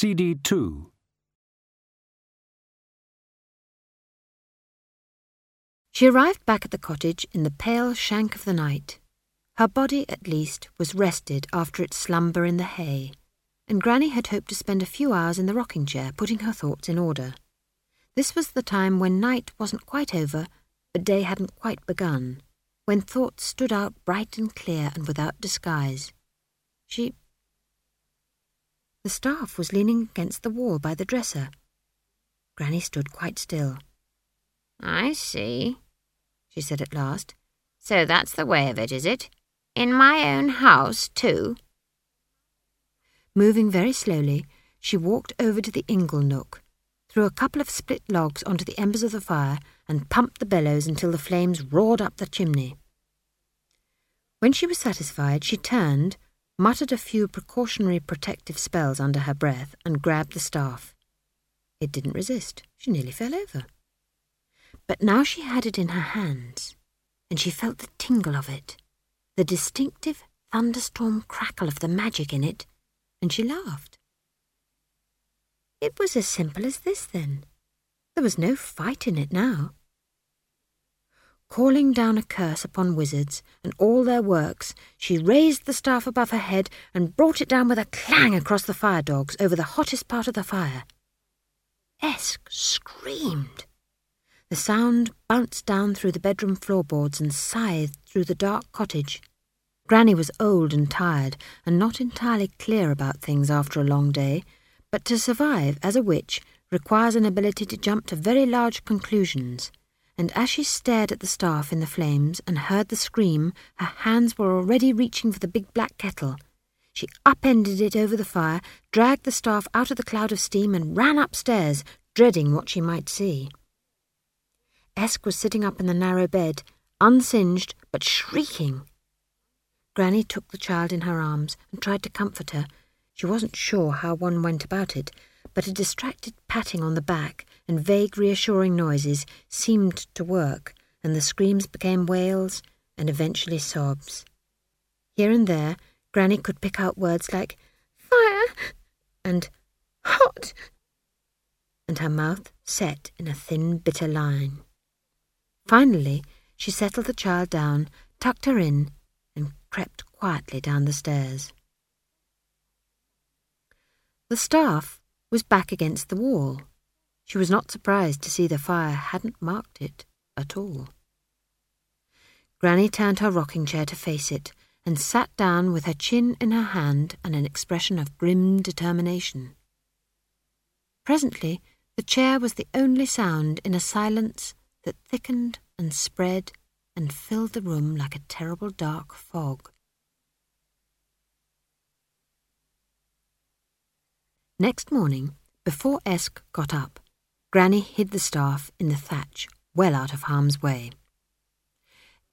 CD 2. She arrived back at the cottage in the pale shank of the night. Her body, at least, was rested after its slumber in the hay, and Granny had hoped to spend a few hours in the rocking chair putting her thoughts in order. This was the time when night wasn't quite over, but day hadn't quite begun, when thoughts stood out bright and clear and without disguise. She. The staff was leaning against the wall by the dresser. Granny stood quite still. I see, she said at last. So that's the way of it, is it? In my own house, too? Moving very slowly, she walked over to the ingle nook, threw a couple of split logs onto the embers of the fire, and pumped the bellows until the flames roared up the chimney. When she was satisfied, she turned, muttered a few precautionary protective spells under her breath, and grabbed the staff. It didn't resist. She nearly fell over. But now she had it in her hands, and she felt the tingle of it, the distinctive thunderstorm crackle of the magic in it, and she laughed. It was as simple as this, then. There was no fight in it now. Calling down a curse upon wizards and all their works, she raised the staff above her head and brought it down with a clang across the fire dogs over the hottest part of the fire. Esk screamed. The sound bounced down through the bedroom floorboards and scythed through the dark cottage. Granny was old and tired, and not entirely clear about things after a long day, but to survive as a witch requires an ability to jump to very large conclusions. And as she stared at the staff in the flames and heard the scream, her hands were already reaching for the big black kettle. She upended it over the fire, dragged the staff out of the cloud of steam, and ran upstairs, dreading what she might see. Esk was sitting up in the narrow bed, unsinged but shrieking. Granny took the child in her arms and tried to comfort her. She wasn't sure how one went about it, but a distracted patting on the back and vague reassuring noises seemed to work, and the screams became wails and eventually sobs. Here and there, Granny could pick out words like fire and hot, and her mouth set in a thin, bitter line. Finally, she settled the child down, tucked her in, and crept quietly down the stairs. The staff was back against the wall. She was not surprised to see the fire hadn't marked it at all. Granny turned her rocking chair to face it and sat down with her chin in her hand and an expression of grim determination. Presently, the chair was the only sound in a silence that thickened and spread and filled the room like a terrible dark fog. Next morning, before Esk got up, Granny hid the staff in the thatch, well out of harm's way.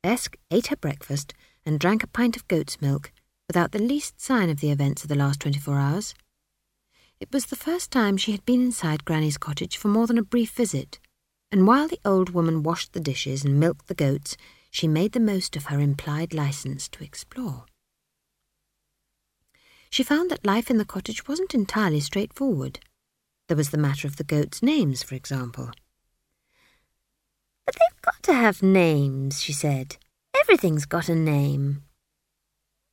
Esk ate her breakfast and drank a pint of goat's milk without the least sign of the events of the last twenty-four hours. It was the first time she had been inside Granny's cottage for more than a brief visit, and while the old woman washed the dishes and milked the goats, she made the most of her implied license to explore. She found that life in the cottage wasn't entirely straightforward. There was the matter of the goats' names, for example. But they've got to have names, she said. Everything's got a name.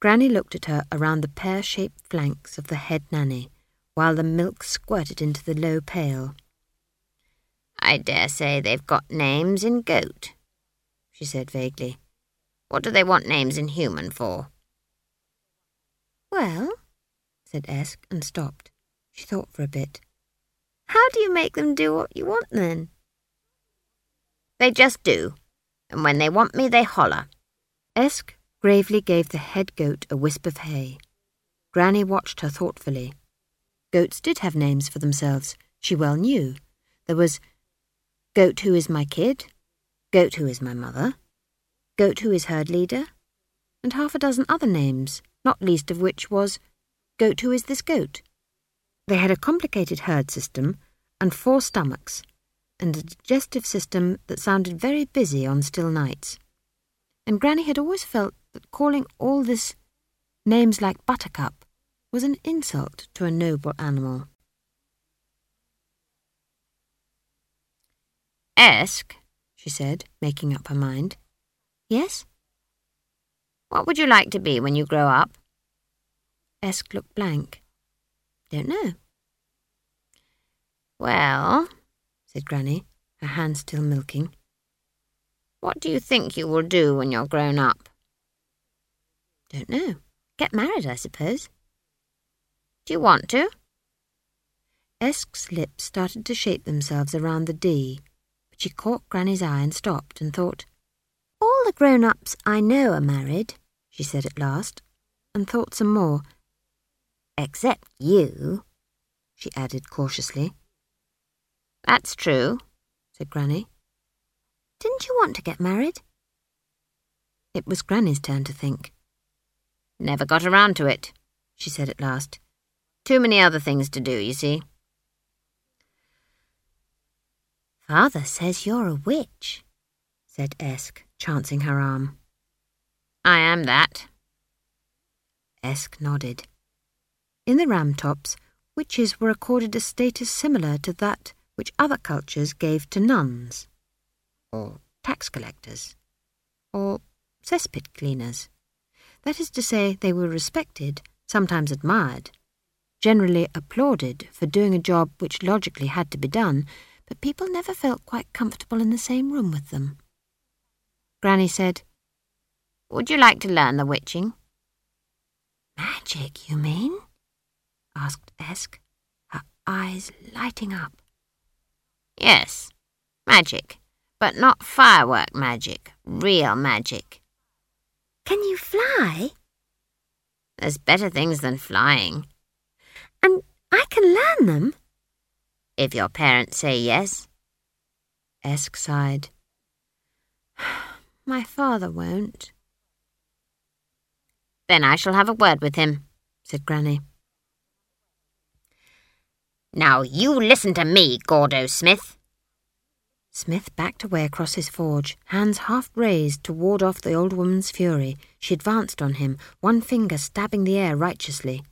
Granny looked at her around the pear-shaped flanks of the head nanny, while the milk squirted into the low pail. I dare say they've got names in goat, she said vaguely. What do they want names in human for? Well, said Esk and stopped. She thought for a bit. How do you make them do what you want then? They just do, and when they want me, they holler. Esk gravely gave the head goat a wisp of hay. Granny watched her thoughtfully. Goats did have names for themselves, she well knew. There was Goat who is my kid, Goat who is my mother, Goat who is herd leader, and half a dozen other names, not least of which was Goat who is this goat? They had a complicated herd system and four stomachs, and a digestive system that sounded very busy on still nights. And Granny had always felt that calling all this names like Buttercup was an insult to a noble animal. Esk, she said, making up her mind. Yes? What would you like to be when you grow up? Esk looked blank. Don't know. Well, said Granny, her hand still milking. What do you think you will do when you're grown up? Don't know. Get married, I suppose. Do you want to? Esk's lips started to shape themselves around the D, but she caught Granny's eye and stopped and thought. All the grown-ups I know are married, she said at last, and thought some more. Except you, she added cautiously. That's true, said Granny. Didn't you want to get married? It was Granny's turn to think. Never got around to it, she said at last. Too many other things to do, you see. Father says you're a witch, said Esk, chancing her arm. I am that. Esk nodded. In the Ramtops, witches were accorded a status similar to that which other cultures gave to nuns, or tax collectors, or cesspit cleaners. That is to say, they were respected, sometimes admired, generally applauded for doing a job which logically had to be done, but people never felt quite comfortable in the same room with them. Granny said, Would you like to learn the witching? Magic, you mean? Asked Esk, her eyes lighting up. Yes, magic, but not firework magic, real magic. Can you fly? There's better things than flying. And I can learn them? If your parents say yes. Esk sighed. My father won't. Then I shall have a word with him, said Granny. Now you listen to me, Gordo Smith. Smith backed away across his forge, hands half raised to ward off the old woman's fury. She advanced on him, one finger stabbing the air righteously.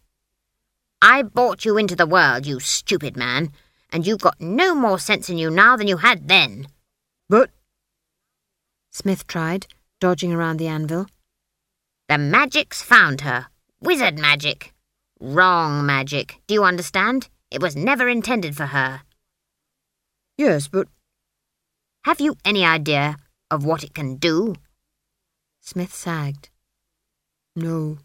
I brought you into the world, you stupid man, and you've got no more sense in you now than you had then. But... Smith tried, dodging around the anvil. The magic's found her. Wizard magic. Wrong magic. Do you understand? It was never intended for her. Yes, but... Have you any idea of what it can do? Smith sagged. No.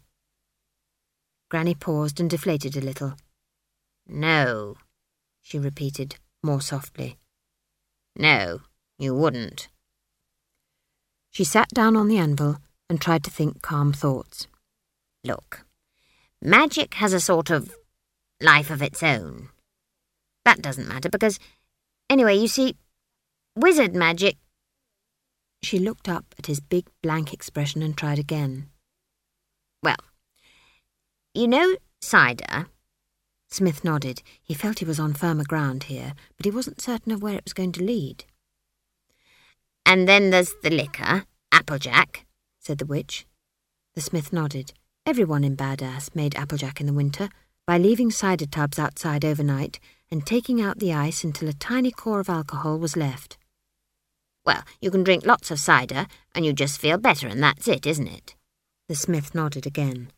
Granny paused and deflated a little. No, she repeated, more softly. No, you wouldn't. She sat down on the anvil and tried to think calm thoughts. Look, magic has a sort of life of its own. That doesn't matter because, anyway, you see, wizard magic. She looked up at his big blank expression and tried again. Well, you know cider? Smith nodded. He felt he was on firmer ground here, but he wasn't certain of where it was going to lead. And then there's the liquor, Applejack, said the witch. The smith nodded. Everyone in Bad Ass made Applejack in the winter, by leaving cider tubs outside overnight and taking out the ice until a tiny core of alcohol was left. Well, you can drink lots of cider and you just feel better and that's it, isn't it? The smith nodded again.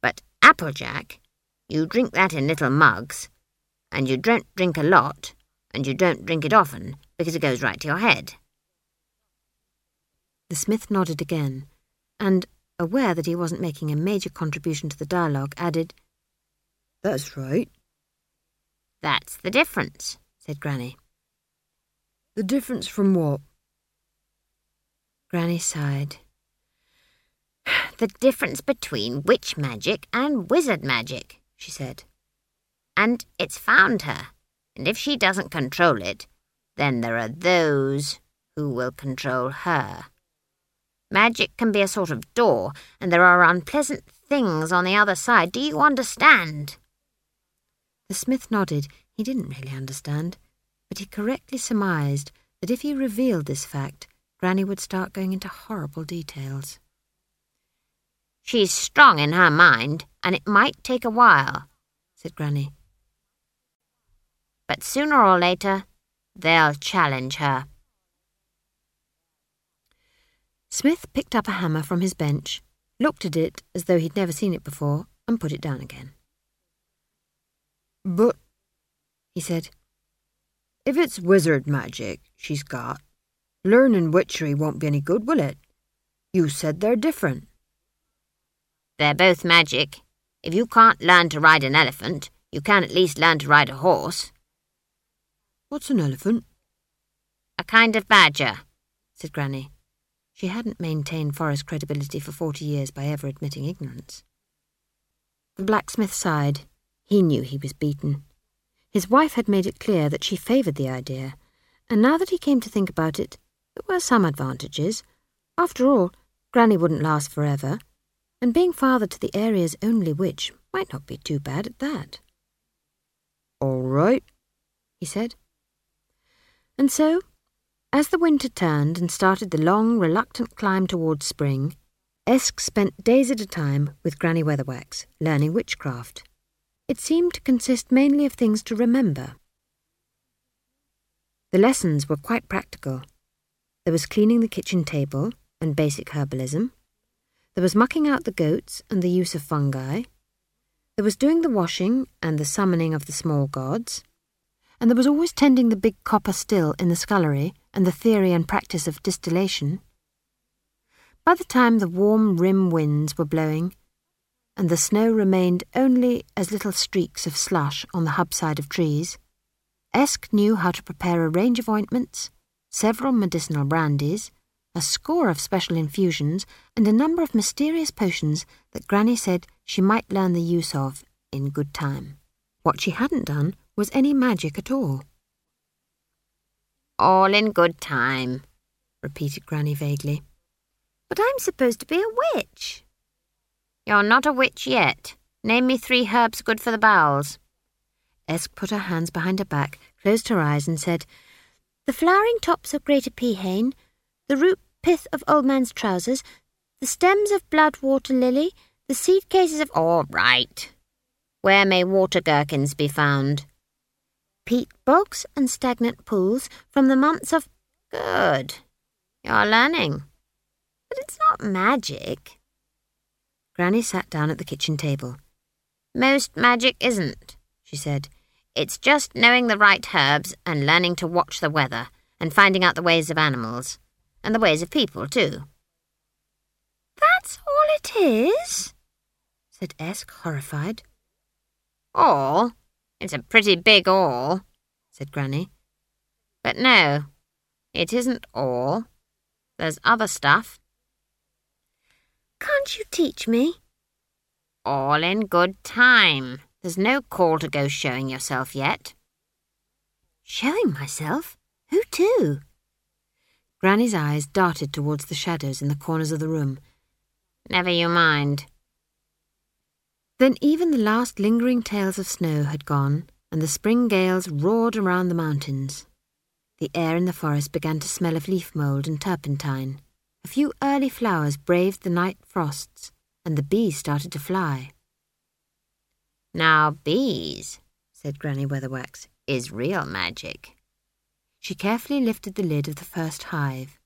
But Applejack, you drink that in little mugs, and you don't drink a lot, and you don't drink it often because it goes right to your head. The smith nodded again, and, aware that he wasn't making a major contribution to the dialogue, added, that's right. That's the difference, said Granny. The difference from what? Granny sighed. The difference between witch magic and wizard magic, she said. And it's found her, and if she doesn't control it, then there are those who will control her. Magic can be a sort of door, and there are unpleasant things on the other side. Do you understand? The smith nodded. He didn't really understand, but he correctly surmised that if he revealed this fact, Granny would start going into horrible details. She's strong in her mind, and it might take a while, said Granny. But sooner or later, they'll challenge her. Smith picked up a hammer from his bench, looked at it as though he'd never seen it before, and put it down again. But, he said, if it's wizard magic she's got, learning witchery won't be any good, will it? You said they're different. They're both magic. If you can't learn to ride an elephant, you can at least learn to ride a horse. What's an elephant? A kind of badger, said Granny. She hadn't maintained Forest's credibility for forty years by ever admitting ignorance. The blacksmith sighed. He knew he was beaten. His wife had made it clear that she favoured the idea, and now that he came to think about it, there were some advantages. After all, Granny wouldn't last forever, and being father to the area's only witch might not be too bad at that. All right, he said. And so, as the winter turned and started the long, reluctant climb towards spring, Esk spent days at a time with Granny Weatherwax, learning witchcraft. It seemed to consist mainly of things to remember. The lessons were quite practical. There was cleaning the kitchen table and basic herbalism. There was mucking out the goats and the use of fungi. There was doing the washing and the summoning of the small gods and there was always tending the big copper still in the scullery and the theory and practice of distillation. By the time the warm rim winds were blowing, and the snow remained only as little streaks of slush on the hub side of trees, Esk knew how to prepare a range of ointments, several medicinal brandies, a score of special infusions, and a number of mysterious potions that Granny said she might learn the use of in good time. What she hadn't done was any magic at all. All in good time, repeated Granny vaguely. But I'm supposed to be a witch. You're not a witch yet. Name me three herbs good for the bowels. Esk put her hands behind her back, closed her eyes, and said, The flowering tops of greater peahane, the root pith of old man's trousers, the stems of blood water lily, the seed cases of. All right. Where may water gherkins be found? peat bogs and stagnant pools from the months of. Good. You're learning. But it's not magic. Granny sat down at the kitchen table. Most magic isn't, she said. It's just knowing the right herbs and learning to watch the weather and finding out the ways of animals. And the ways of people, too. That's all it is? said Esk, horrified. All? It's a pretty big all, said Granny. But no, it isn't all. There's other stuff. Can't you teach me? All in good time. There's no call to go showing yourself yet. Showing myself? Who to? Granny's eyes darted towards the shadows in the corners of the room. Never you mind. Then even the last lingering tails of snow had gone, and the spring gales roared around the mountains. The air in the forest began to smell of leaf mould and turpentine. A few early flowers braved the night frosts, and the bees started to fly. Now, bees, said Granny Weatherwax, is real magic. She carefully lifted the lid of the first hive.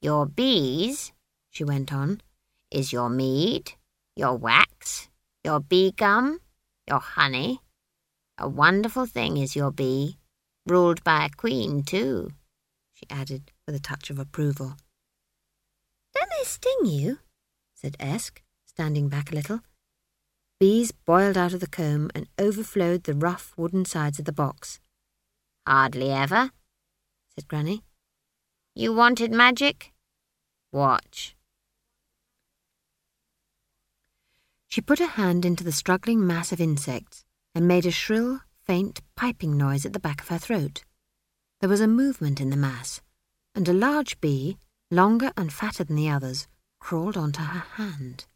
Your bees, she went on, is your mead, your wax, your bee gum, your honey. A wonderful thing is your bee, ruled by a queen, too, she added with a touch of approval. Don't they sting you? said Esk, standing back a little. Bees boiled out of the comb and overflowed the rough wooden sides of the box. Hardly ever, said Granny. You wanted magic? Watch. She put her hand into the struggling mass of insects and made a shrill, faint, piping noise at the back of her throat. There was a movement in the mass, and a large bee, longer and fatter than the others, crawled onto her hand.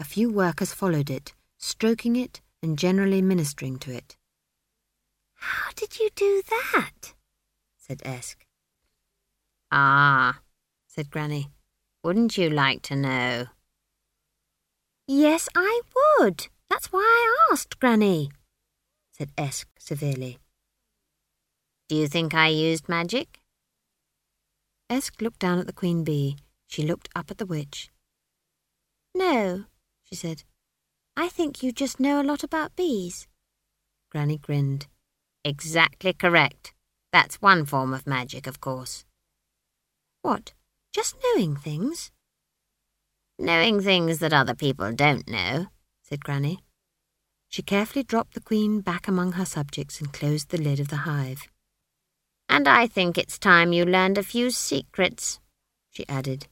A few workers followed it, stroking it and generally ministering to it. How did you do that? said Esk. Ah, said Granny. Wouldn't you like to know? Yes, I would. That's why I asked, Granny, said Esk severely. Do you think I used magic? Esk looked down at the queen bee, She looked up at the witch. No, she said. I think you just know a lot about bees. Granny grinned. Exactly correct. That's one form of magic, of course. What? Just knowing things? Knowing things that other people don't know, said Granny. She carefully dropped the queen back among her subjects and closed the lid of the hive. And I think it's time you learned a few secrets, she added.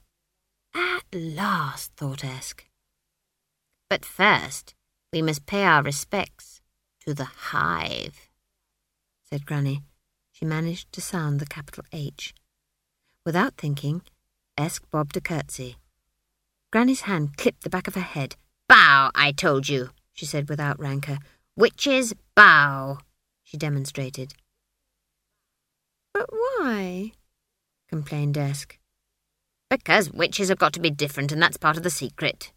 At last, thought Esk. But first, we must pay our respects to the hive, said Granny. She managed to sound the capital H. Without thinking, Esk bobbed a curtsy. Granny's hand clipped the back of her head. Bow, I told you, she said without rancour. Witches, bow, she demonstrated. But why? complained Esk. Because witches have got to be different, and that's part of the secret,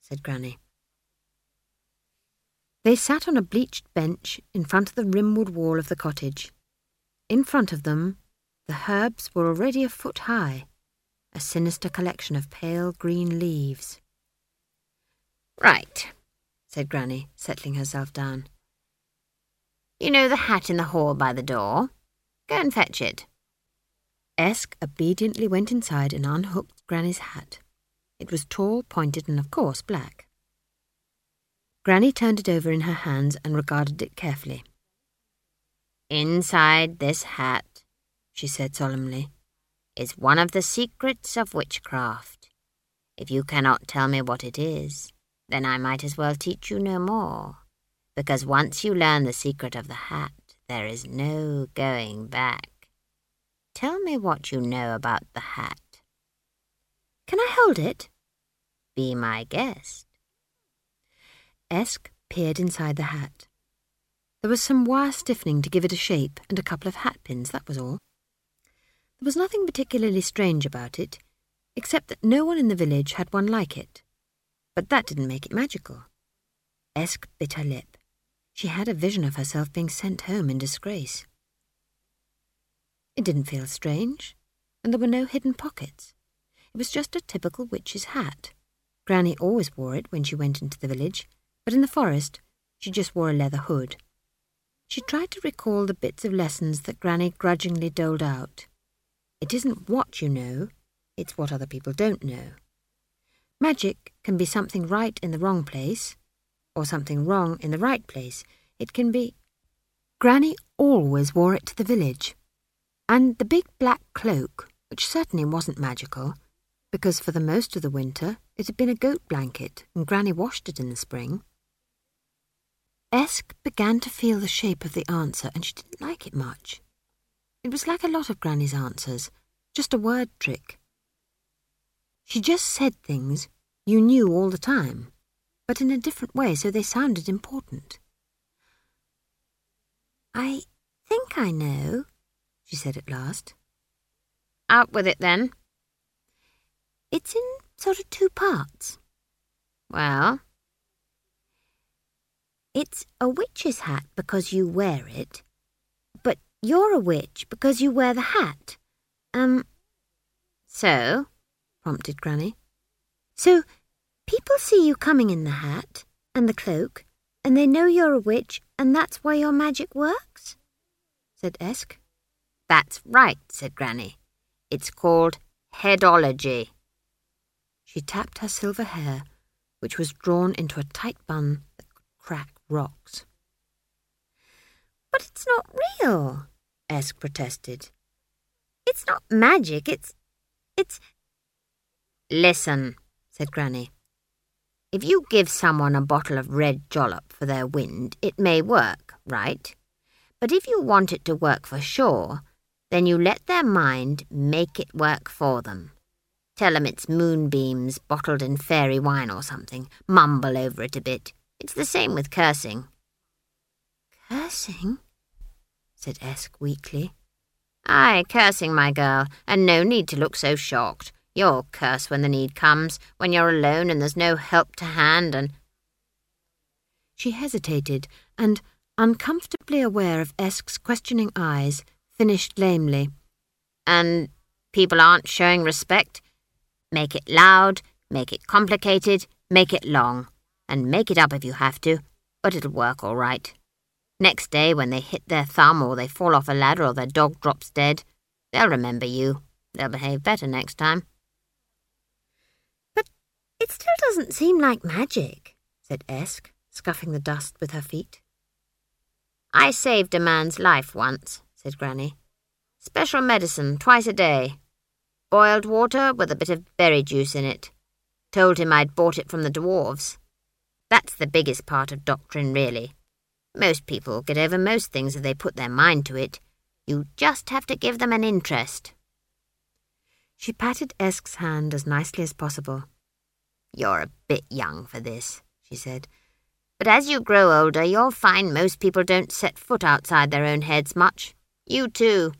said Granny. They sat on a bleached bench in front of the rimward wall of the cottage. In front of them, the herbs were already a foot high, a sinister collection of pale green leaves. Right, said Granny, settling herself down. You know the hat in the hall by the door? Go and fetch it. Esk obediently went inside and unhooked Granny's hat. It was tall, pointed, and of course black. Granny turned it over in her hands and regarded it carefully. Inside this hat, she said solemnly, is one of the secrets of witchcraft. If you cannot tell me what it is, then I might as well teach you no more, because once you learn the secret of the hat, there is no going back. Tell me what you know about the hat. Can I hold it? Be my guest. Esk peered inside the hat. There was some wire stiffening to give it a shape and a couple of hat pins, that was all. There was nothing particularly strange about it, except that no one in the village had one like it. But that didn't make it magical. Esk bit her lip. She had a vision of herself being sent home in disgrace. It didn't feel strange, and there were no hidden pockets. It was just a typical witch's hat. Granny always wore it when she went into the village, but in the forest she just wore a leather hood. She tried to recall the bits of lessons that Granny grudgingly doled out. It isn't what you know, it's what other people don't know. Magic can be something right in the wrong place, or something wrong in the right place. It can be. Granny always wore it to the village. And the big black cloak, which certainly wasn't magical, because for the most of the winter it had been a goat blanket and Granny washed it in the spring. Esk began to feel the shape of the answer and she didn't like it much. It was like a lot of Granny's answers, just a word trick. She just said things you knew all the time, but in a different way so they sounded important. I think I know, she said at last. Out with it then. It's in sort of two parts. Well? It's a witch's hat because you wear it, but you're a witch because you wear the hat. Um. So? prompted Granny. So, people see you coming in the hat and the cloak, and they know you're a witch, and that's why your magic works? said Esk. That's right, said Granny. It's called headology. She tapped her silver hair, which was drawn into a tight bun that could crack rocks. But it's not real, Esk protested. It's not magic, it's. it's. Listen, said Granny. If you give someone a bottle of red jollop for their wind, it may work, right? But if you want it to work for sure, then you let their mind make it work for them. Tell 'em it's moonbeams bottled in fairy wine or something. Mumble over it a bit. It's the same with cursing. Cursing? said Esk weakly. Aye, cursing, my girl, and no need to look so shocked. You'll curse when the need comes, when you're alone and there's no help to hand and... She hesitated, and, uncomfortably aware of Esk's questioning eyes, finished lamely. And people aren't showing respect. Make it loud, make it complicated, make it long, and make it up if you have to, but it'll work all right. Next day, when they hit their thumb or they fall off a ladder or their dog drops dead, they'll remember you. They'll behave better next time. It still doesn't seem like magic, said Esk, scuffing the dust with her feet. I saved a man's life once, said Granny. Special medicine twice a day. Boiled water with a bit of berry juice in it. Told him I'd bought it from the dwarves. That's the biggest part of doctrine, really. Most people get over most things if they put their mind to it. You just have to give them an interest. She patted Esk's hand as nicely as possible. You're a bit young for this, she said. But as you grow older, you'll find most people don't set foot outside their own heads much. You too,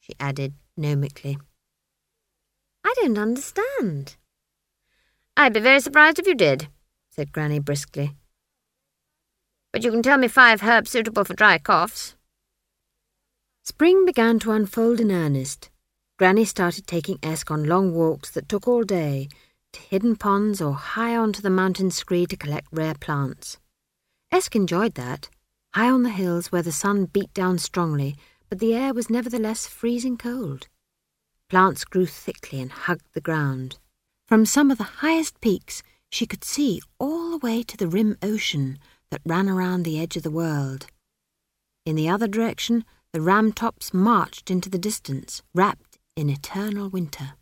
she added gnomically. I don't understand. I'd be very surprised if you did, said Granny briskly. But you can tell me five herbs suitable for dry coughs. Spring began to unfold in earnest. Granny started taking Esk on long walks that took all day, to hidden ponds or high onto the mountain scree to collect rare plants. Esk enjoyed that, high on the hills where the sun beat down strongly, but the air was nevertheless freezing cold. Plants grew thickly and hugged the ground. From some of the highest peaks, she could see all the way to the rim ocean that ran around the edge of the world. In the other direction, the Ramtops marched into the distance, wrapped in eternal winter.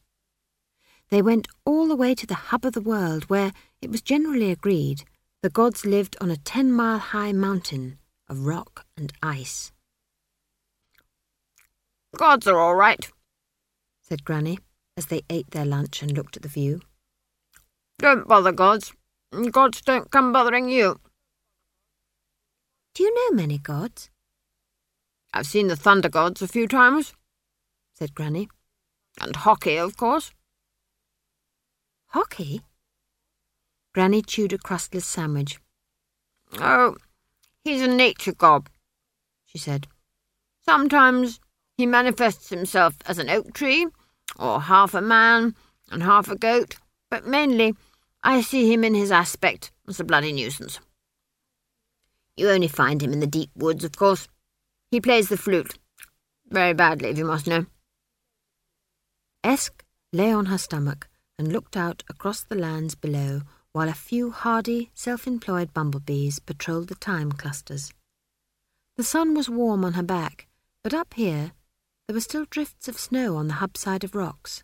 They went all the way to the hub of the world, where, it was generally agreed, the gods lived on a ten mile high mountain of rock and ice. Gods are all right, said Granny, as they ate their lunch and looked at the view. Don't bother gods. Gods don't come bothering you. Do you know many gods? I've seen the thunder gods a few times, said Granny. And Hoki, of course. Hoki? Granny chewed a crustless sandwich. Oh, he's a nature god, she said. Sometimes he manifests himself as an oak tree, or half a man and half a goat, but mainly I see him in his aspect as a bloody nuisance. You only find him in the deep woods, of course. He plays the flute. Very badly, if you must know. Esk lay on her stomach and looked out across the lands below while a few hardy, self-employed bumblebees patrolled the thyme clusters. The sun was warm on her back, but up here there were still drifts of snow on the hub side of rocks.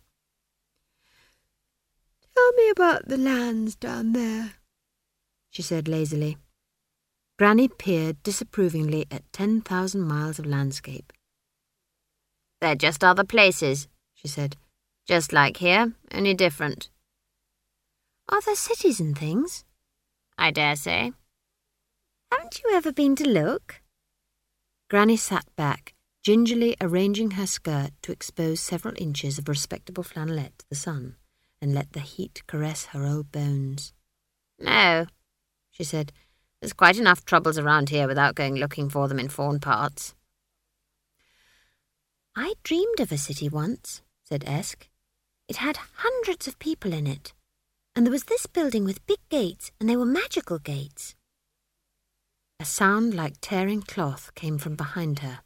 Tell me about the lands down there, she said lazily. Granny peered disapprovingly at ten thousand miles of landscape. They're just other places, she said. Just like here, only different. Are there cities and things? I dare say. Haven't you ever been to look? Granny sat back, gingerly arranging her skirt to expose several inches of respectable flannelette to the sun and let the heat caress her old bones. No, she said. There's quite enough troubles around here without going looking for them in foreign parts. I dreamed of a city once, said Esk. It had hundreds of people in it, and there was this building with big gates, and they were magical gates. A sound like tearing cloth came from behind her.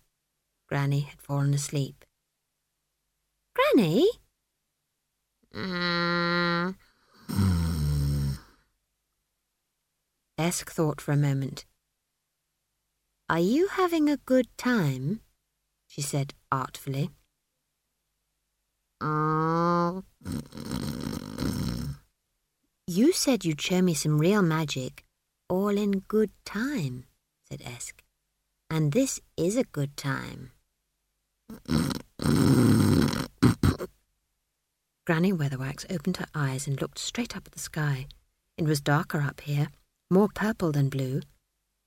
Granny had fallen asleep. Granny? Mm. Esk thought for a moment. Are you having a good time? she said artfully. You said you'd show me some real magic, all in good time, said Esk. And this is a good time. Granny Weatherwax opened her eyes and looked straight up at the sky. It was darker up here, more purple than blue.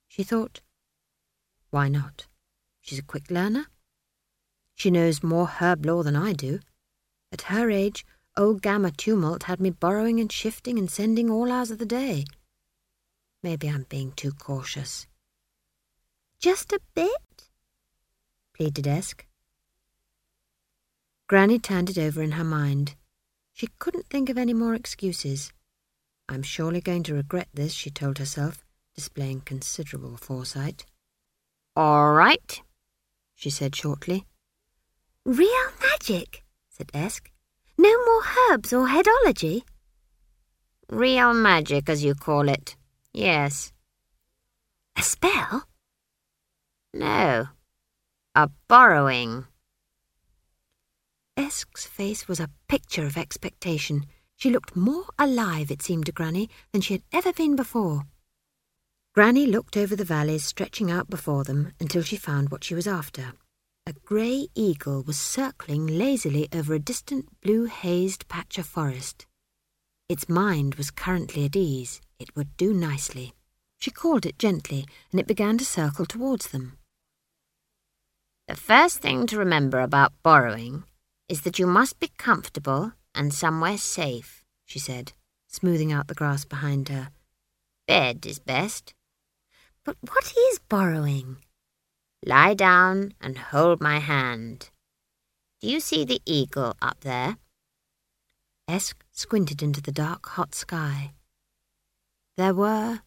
She thought, why not? She's a quick learner. She knows more herb lore than I do. At her age, old Gamma Tumult had me borrowing and shifting and sending all hours of the day. Maybe I'm being too cautious. Just a bit? pleaded Esk. Granny turned it over in her mind. She couldn't think of any more excuses. I'm surely going to regret this, she told herself, displaying considerable foresight. All right, she said shortly. Real magic, said Esk. No more herbs or headology? Real magic, as you call it. Yes. A spell? No. A borrowing. Esk's face was a picture of expectation. She looked more alive, it seemed to Granny, than she had ever been before. Granny looked over the valleys stretching out before them until she found what she was after. A grey eagle was circling lazily over a distant blue hazed patch of forest. Its mind was currently at ease. It would do nicely. She called it gently, and it began to circle towards them. The first thing to remember about borrowing is that you must be comfortable and somewhere safe, she said, smoothing out the grass behind her. Bed is best. But what is borrowing? Lie down and hold my hand. Do you see the eagle up there? Esk squinted into the dark, hot sky. There were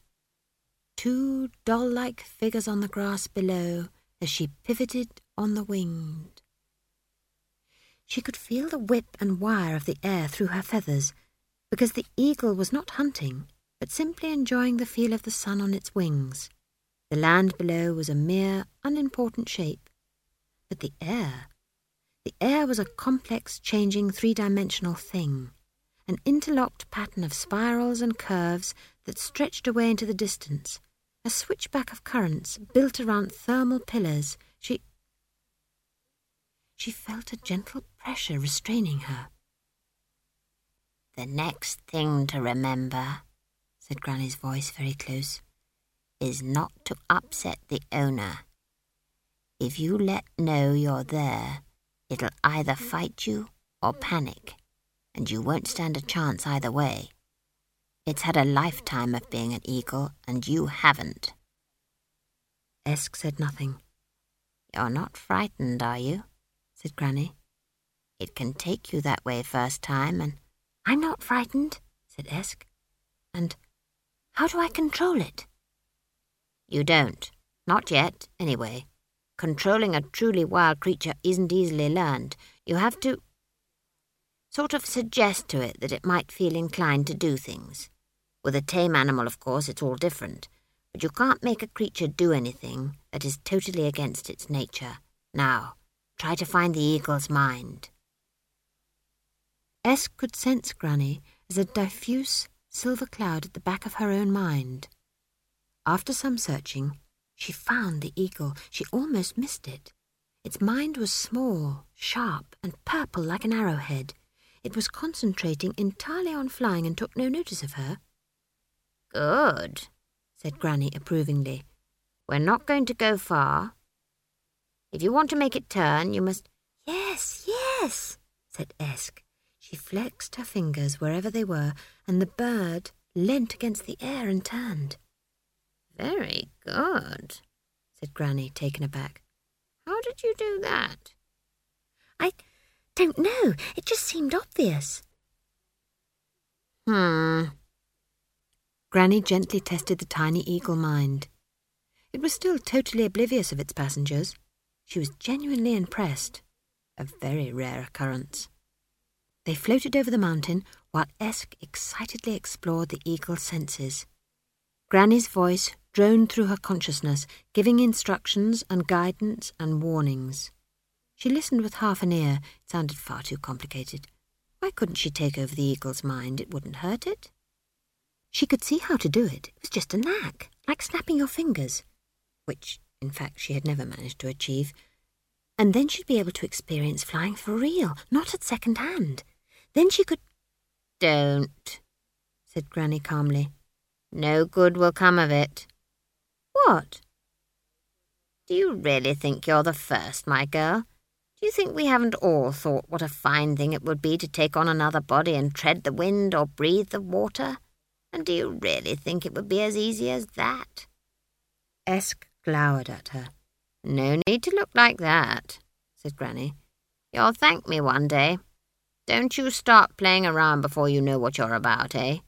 two doll-like figures on the grass below as she pivoted on the wind. She could feel the whip and wire of the air through her feathers, because the eagle was not hunting, but simply enjoying the feel of the sun on its wings. The land below was a mere unimportant shape, but the air, the air was a complex, changing, three-dimensional thing, an interlocked pattern of spirals and curves that stretched away into the distance, a switchback of currents built around thermal pillars. She she felt a gentle pressure restraining her. The next thing to remember, said Granny's voice very close, is not to upset the owner. If you let know you're there, it'll either fight you or panic, and you won't stand a chance either way. It's had a lifetime of being an eagle, and you haven't. Esk said nothing. You're not frightened, are you? said Granny. It can take you that way first time, and I'm not frightened, said Esk. And how do I control it? You don't. Not yet, anyway. Controlling a truly wild creature isn't easily learned. You have to sort of suggest to it that it might feel inclined to do things. With a tame animal, of course, it's all different. But you can't make a creature do anything that is totally against its nature. Now, Try to find the eagle's mind. Esk could sense Granny as a diffuse silver cloud at the back of her own mind. After some searching, she found the eagle. She almost missed it. Its mind was small, sharp, and purple like an arrowhead. It was concentrating entirely on flying and took no notice of her. Good, said Granny approvingly. We're not going to go far. If you want to make it turn, you must. Yes, yes, said Esk. She flexed her fingers wherever they were, and the bird leant against the air and turned. Very good, said Granny, taken aback. How did you do that? I don't know. It just seemed obvious. Hmm. Granny gently tested the tiny eagle mind. It was still totally oblivious of its passengers. She was genuinely impressed. A very rare occurrence. They floated over the mountain while Esk excitedly explored the eagle's senses. Granny's voice droned through her consciousness, giving instructions and guidance and warnings. She listened with half an ear. It sounded far too complicated. Why couldn't she take over the eagle's mind? It wouldn't hurt it. She could see how to do it. It was just a knack, like snapping your fingers, which in fact she had never managed to achieve. And then she'd be able to experience flying for real, not at second hand. Then she could. Don't, said Granny calmly. No good will come of it. What? Do you really think you're the first, my girl? Do you think we haven't all thought what a fine thing it would be to take on another body and tread the wind or breathe the water? And do you really think it would be as easy as that? Esk glowered at her. No need to look like that, said Granny. You'll thank me one day. Don't you start playing around before you know what you're about, eh?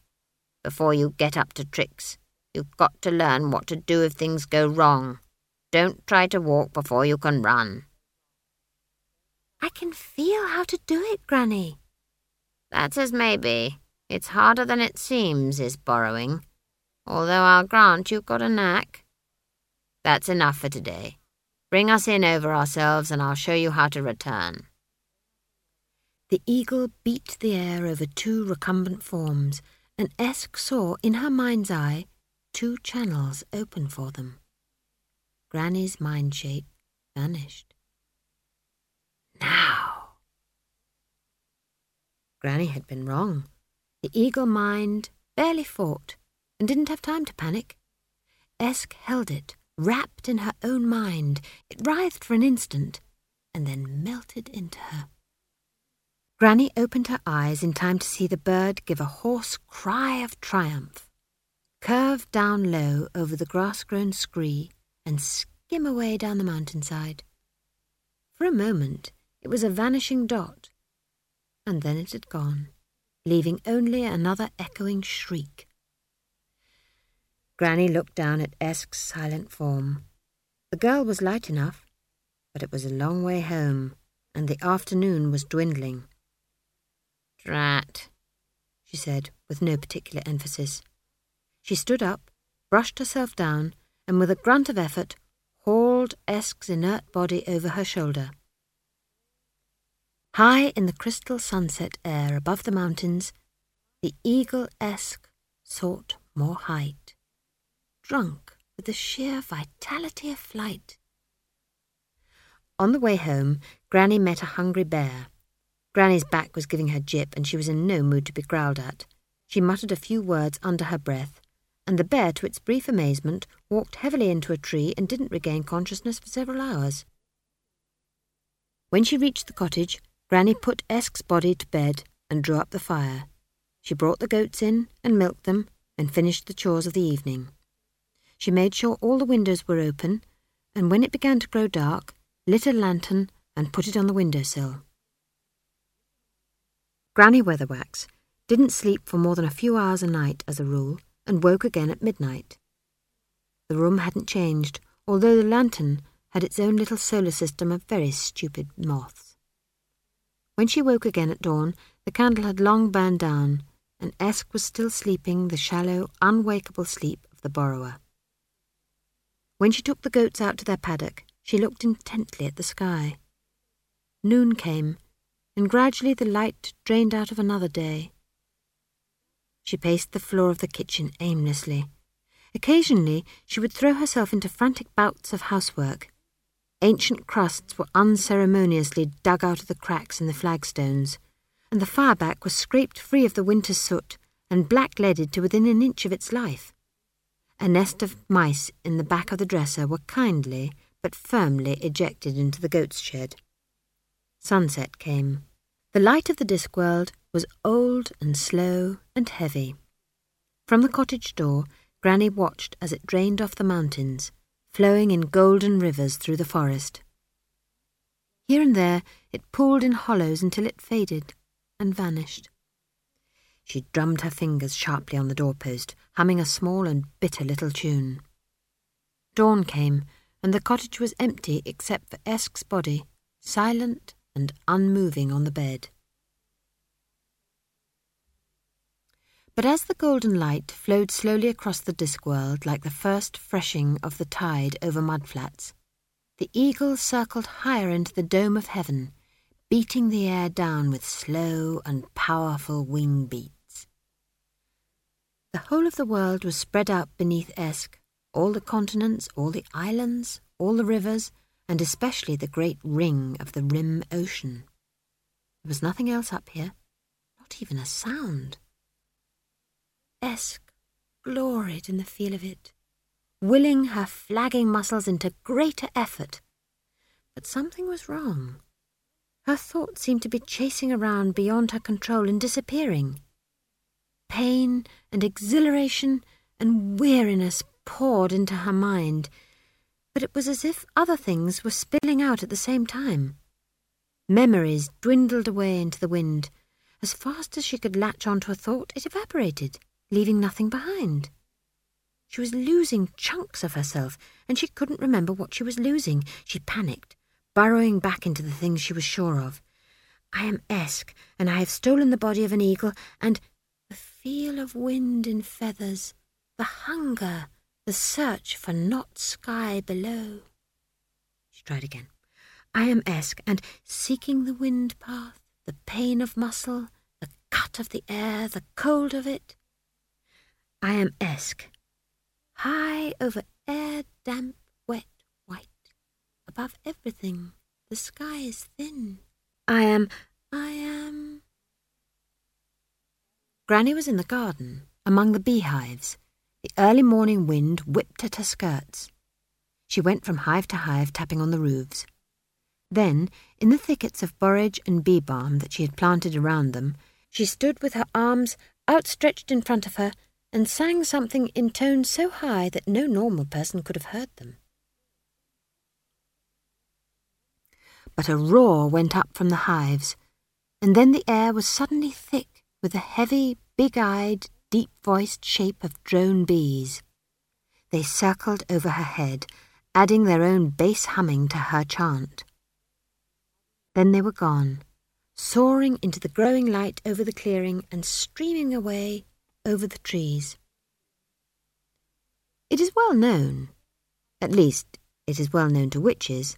Before you get up to tricks. You've got to learn what to do if things go wrong. Don't try to walk before you can run. I can feel how to do it, Granny. That's as may be. It's harder than it seems, is borrowing. Although I'll grant you've got a knack. That's enough for today. Bring us in over ourselves and I'll show you how to return. The eagle beat the air over two recumbent forms, and Esk saw in her mind's eye two channels open for them. Granny's mind shape vanished. Now! Granny had been wrong. The eagle mind barely fought and didn't have time to panic. Esk held it, wrapped in her own mind. It writhed for an instant and then melted into her. Granny opened her eyes in time to see the bird give a hoarse cry of triumph, curve down low over the grass-grown scree, and skim away down the mountainside. For a moment it was a vanishing dot, and then it had gone, leaving only another echoing shriek. Granny looked down at Esk's silent form. The girl was light enough, but it was a long way home, and the afternoon was dwindling. Drat, she said, with no particular emphasis. She stood up, brushed herself down, and with a grunt of effort, hauled Esk's inert body over her shoulder. High in the crystal sunset air above the mountains, the eagle Esk sought more height, drunk with the sheer vitality of flight. On the way home, Granny met a hungry bear. Granny's back was giving her jip, and she was in no mood to be growled at. She muttered a few words under her breath, and the bear, to its brief amazement, walked heavily into a tree and didn't regain consciousness for several hours. When she reached the cottage, Granny put Esk's body to bed and drew up the fire. She brought the goats in and milked them and finished the chores of the evening. She made sure all the windows were open, and when it began to grow dark, lit a lantern and put it on the window sill. Granny Weatherwax didn't sleep for more than a few hours a night as a rule, and woke again at midnight. The room hadn't changed, although the lantern had its own little solar system of very stupid moths. When she woke again at dawn, the candle had long burned down, and Esk was still sleeping the shallow, unwakeable sleep of the borrower. When she took the goats out to their paddock, she looked intently at the sky. Noon came, and gradually the light drained out of another day. She paced the floor of the kitchen aimlessly. Occasionally she would throw herself into frantic bouts of housework. Ancient crusts were unceremoniously dug out of the cracks in the flagstones, and the fireback was scraped free of the winter soot and black-leaded to within an inch of its life. A nest of mice in the back of the dresser were kindly but firmly ejected into the goat's shed. Sunset came. The light of the Discworld was old and slow and heavy. From the cottage door, Granny watched as it drained off the mountains, flowing in golden rivers through the forest. Here and there it pooled in hollows until it faded and vanished. She drummed her fingers sharply on the doorpost, humming a small and bitter little tune. Dawn came, and the cottage was empty except for Esk's body, silent and unmoving on the bed. But as the golden light flowed slowly across the Discworld like the first freshing of the tide over mudflats, the eagle circled higher into the dome of heaven, beating the air down with slow and powerful wing beats. The whole of the world was spread out beneath Esk, all the continents, all the islands, all the rivers, and especially the great ring of the rim ocean. There was nothing else up here, not even a sound. Esk gloried in the feel of it, willing her flagging muscles into greater effort. But something was wrong. Her thoughts seemed to be chasing around beyond her control and disappearing. Pain and exhilaration and weariness poured into her mind but it was as if other things were spilling out at the same time. Memories dwindled away into the wind, as fast as she could latch on to a thought, it evaporated, leaving nothing behind. She was losing chunks of herself, and she couldn't remember what she was losing. She panicked, burrowing back into the things she was sure of. I am Esk, and I have stolen the body of an eagle, and the feel of wind in feathers, the hunger, the search for not sky below. She tried again. I am Esk, and seeking the wind path, the pain of muscle, the cut of the air, the cold of it. I am Esk, high over air damp, wet, white. Above everything, the sky is thin. I am, I am. Granny was in the garden, among the beehives. The early morning wind whipped at her skirts. She went from hive to hive, tapping on the roofs. Then, in the thickets of borage and bee balm that she had planted around them, she stood with her arms outstretched in front of her and sang something in tones so high that no normal person could have heard them. But a roar went up from the hives, and then the air was suddenly thick with the heavy, big-eyed, deep-voiced shape of drone bees. They circled over her head, adding their own bass humming to her chant. Then they were gone, soaring into the growing light over the clearing and streaming away over the trees. It is well known, at least it is well known to witches,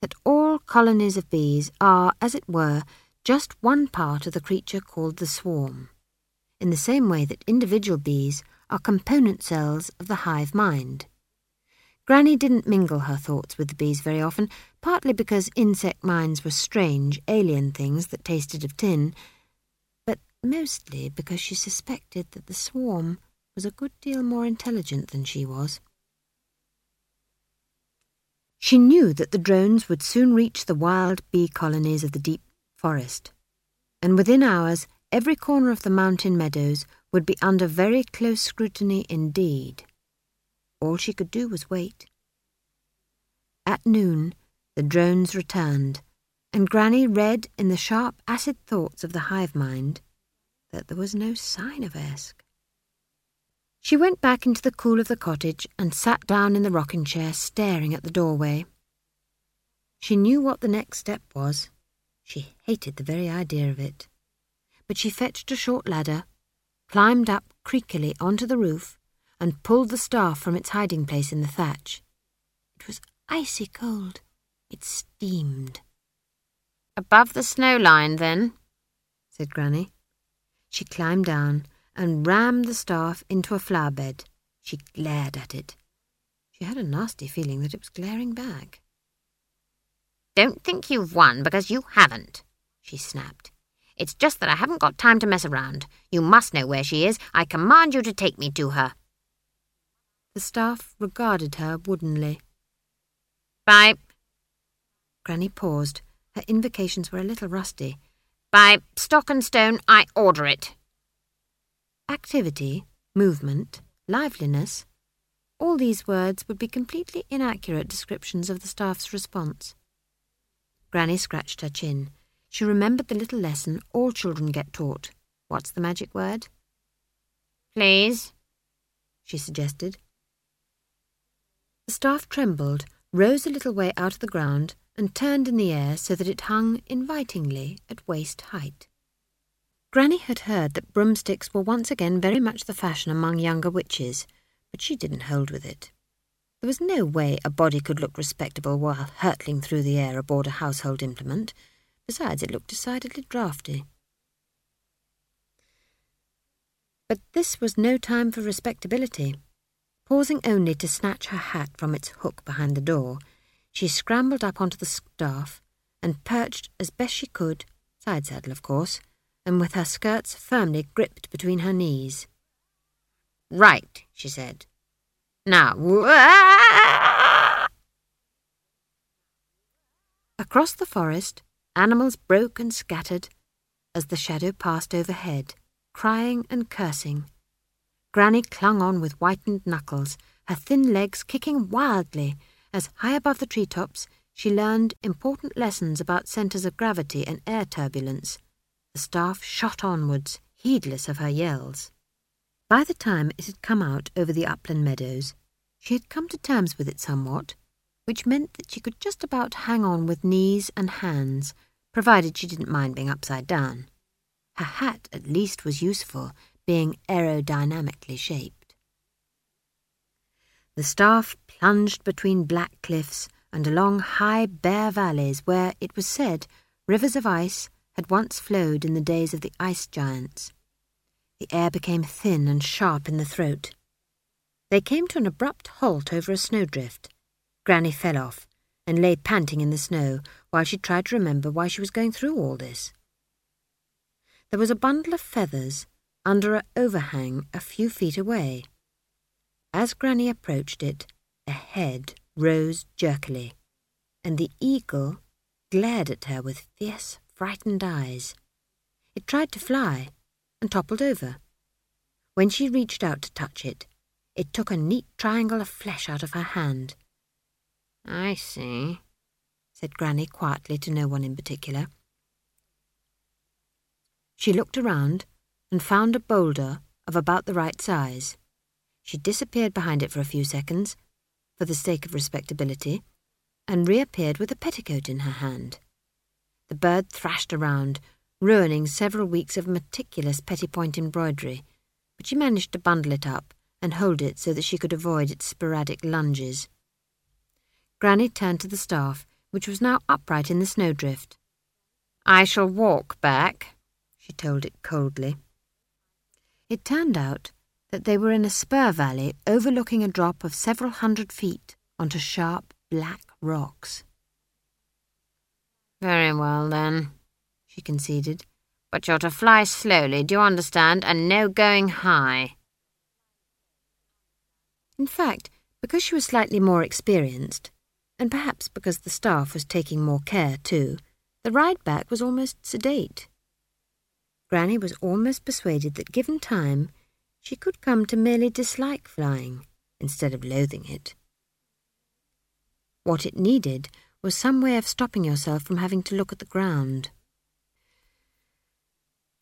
that all colonies of bees are, as it were, just one part of the creature called the swarm, in the same way that individual bees are component cells of the hive mind. Granny didn't mingle her thoughts with the bees very often, partly because insect minds were strange, alien things that tasted of tin, mostly because she suspected that the swarm was a good deal more intelligent than she was. She knew that the drones would soon reach the wild bee colonies of the deep forest, and within hours every corner of the mountain meadows would be under very close scrutiny indeed. All she could do was wait. At noon, the drones returned, and Granny read in the sharp acid thoughts of the hive mind that there was no sign of Esk. She went back into the cool of the cottage and sat down in the rocking chair, staring at the doorway. She knew what the next step was. She hated the very idea of it. But she fetched a short ladder, climbed up creakily onto the roof, and pulled the staff from its hiding place in the thatch. It was icy cold. It steamed. Above the snow line, then, said Granny. She climbed down and rammed the staff into a flower bed. She glared at it. She had a nasty feeling that it was glaring back. Don't think you've won because you haven't, she snapped. It's just that I haven't got time to mess around. You must know where she is. I command you to take me to her. The staff regarded her woodenly. By. Granny paused. Her invocations were a little rusty. By stock and stone, I order it. Activity, movement, liveliness, all these words would be completely inaccurate descriptions of the staff's response. Granny scratched her chin. She remembered the little lesson all children get taught. What's the magic word? Please, she suggested. The staff trembled, rose a little way out of the ground, and turned in the air so that it hung invitingly at waist height. Granny had heard that broomsticks were once again very much the fashion among younger witches, but she didn't hold with it. There was no way a body could look respectable while hurtling through the air aboard a household implement. Besides, it looked decidedly draughty. But this was no time for respectability. Pausing only to snatch her hat from its hook behind the door, she scrambled up onto the staff and perched as best she could, side saddle of course, and with her skirts firmly gripped between her knees. Right, she said. Now. Across the forest, animals broke and scattered as the shadow passed overhead, crying and cursing. Granny clung on with whitened knuckles, her thin legs kicking wildly as high above the treetops she learned important lessons about centres of gravity and air turbulence, the staff shot onwards, heedless of her yells. By the time it had come out over the upland meadows, she had come to terms with it somewhat, which meant that she could just about hang on with knees and hands, provided she didn't mind being upside down. Her hat, at least, was useful, being aerodynamically shaped. The staff plunged between black cliffs and along high, bare valleys where, it was said, rivers of ice had once flowed in the days of the ice giants. The air became thin and sharp in the throat. They came to an abrupt halt over a snowdrift. Granny fell off and lay panting in the snow while she tried to remember why she was going through all this. There was a bundle of feathers under an overhang a few feet away. As Granny approached it, a head rose jerkily, and the eagle glared at her with fierce, frightened eyes. It tried to fly and toppled over. When she reached out to touch it, it took a neat triangle of flesh out of her hand. I see, said Granny quietly to no one in particular. She looked around and found a boulder of about the right size. She disappeared behind it for a few seconds, for the sake of respectability, and reappeared with a petticoat in her hand. The bird thrashed around, ruining several weeks of meticulous petit-point embroidery, but she managed to bundle it up and hold it so that she could avoid its sporadic lunges. Granny turned to the staff, which was now upright in the snowdrift. I shall walk back, she told it coldly. It turned out that they were in a spur valley overlooking a drop of several hundred feet onto sharp black rocks. Very well, then, she conceded. But you're to fly slowly, do you understand, and no going high. In fact, because she was slightly more experienced, and perhaps because the staff was taking more care too, the ride back was almost sedate. Granny was almost persuaded that given time, she could come to merely dislike flying instead of loathing it. What it needed was some way of stopping yourself from having to look at the ground.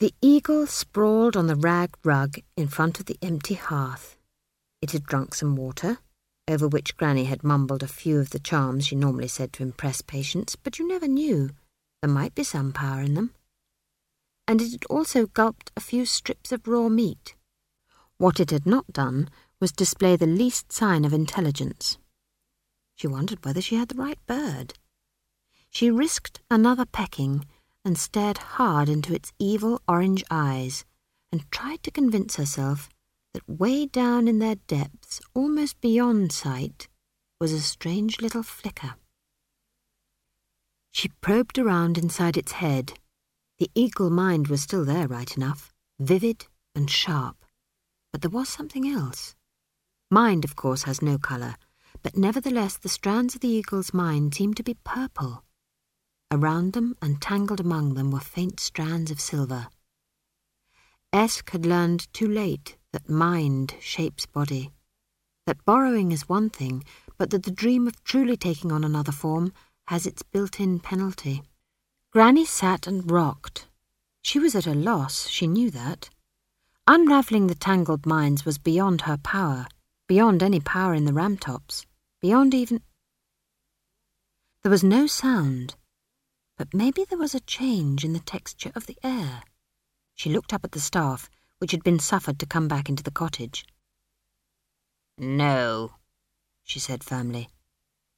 The eagle sprawled on the rag rug in front of the empty hearth. It had drunk some water, over which Granny had mumbled a few of the charms she normally said to impress patients, but you never knew. There might be some power in them. And it had also gulped a few strips of raw meat. What it had not done was display the least sign of intelligence. She wondered whether she had the right bird. She risked another pecking and stared hard into its evil orange eyes and tried to convince herself that way down in their depths, almost beyond sight, was a strange little flicker. She probed around inside its head. The eagle mind was still there right enough, vivid and sharp. But there was something else. Mind, of course, has no colour, but nevertheless the strands of the eagle's mind seemed to be purple. Around them and tangled among them were faint strands of silver. Esk had learned too late that mind shapes body, that borrowing is one thing, but that the dream of truly taking on another form has its built-in penalty. Granny sat and rocked. She was at a loss, she knew that. Unravelling the tangled minds was beyond her power, beyond any power in the Ramtops, beyond even... There was no sound, but maybe there was a change in the texture of the air. She looked up at the staff, which had been suffered to come back into the cottage. No, she said firmly.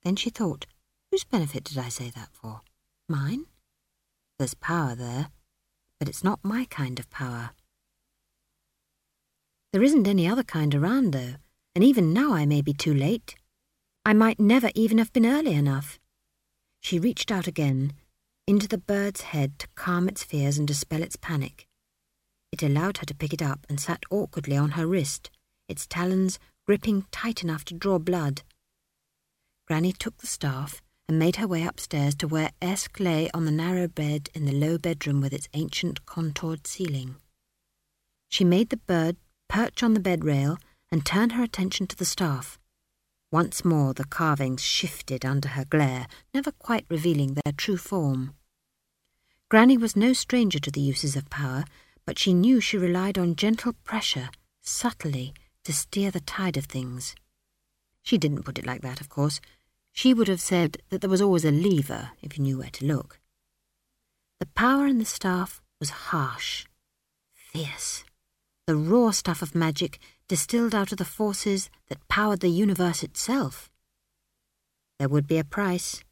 Then she thought, whose benefit did I say that for? Mine? There's power there, but it's not my kind of power. There isn't any other kind around, though, and even now I may be too late. I might never even have been early enough. She reached out again, into the bird's head to calm its fears and dispel its panic. It allowed her to pick it up and sat awkwardly on her wrist, its talons gripping tight enough to draw blood. Granny took the staff and made her way upstairs to where Esk lay on the narrow bed in the low bedroom with its ancient contoured ceiling. She made the bird perch on the bed rail and turn her attention to the staff. Once more the carvings shifted under her glare, never quite revealing their true form. Granny was no stranger to the uses of power, but she knew she relied on gentle pressure, subtly, to steer the tide of things. She didn't put it like that, of course. She would have said that there was always a lever if you knew where to look. The power in the staff was harsh, fierce, the raw stuff of magic distilled out of the forces that powered the universe itself. There would be a price,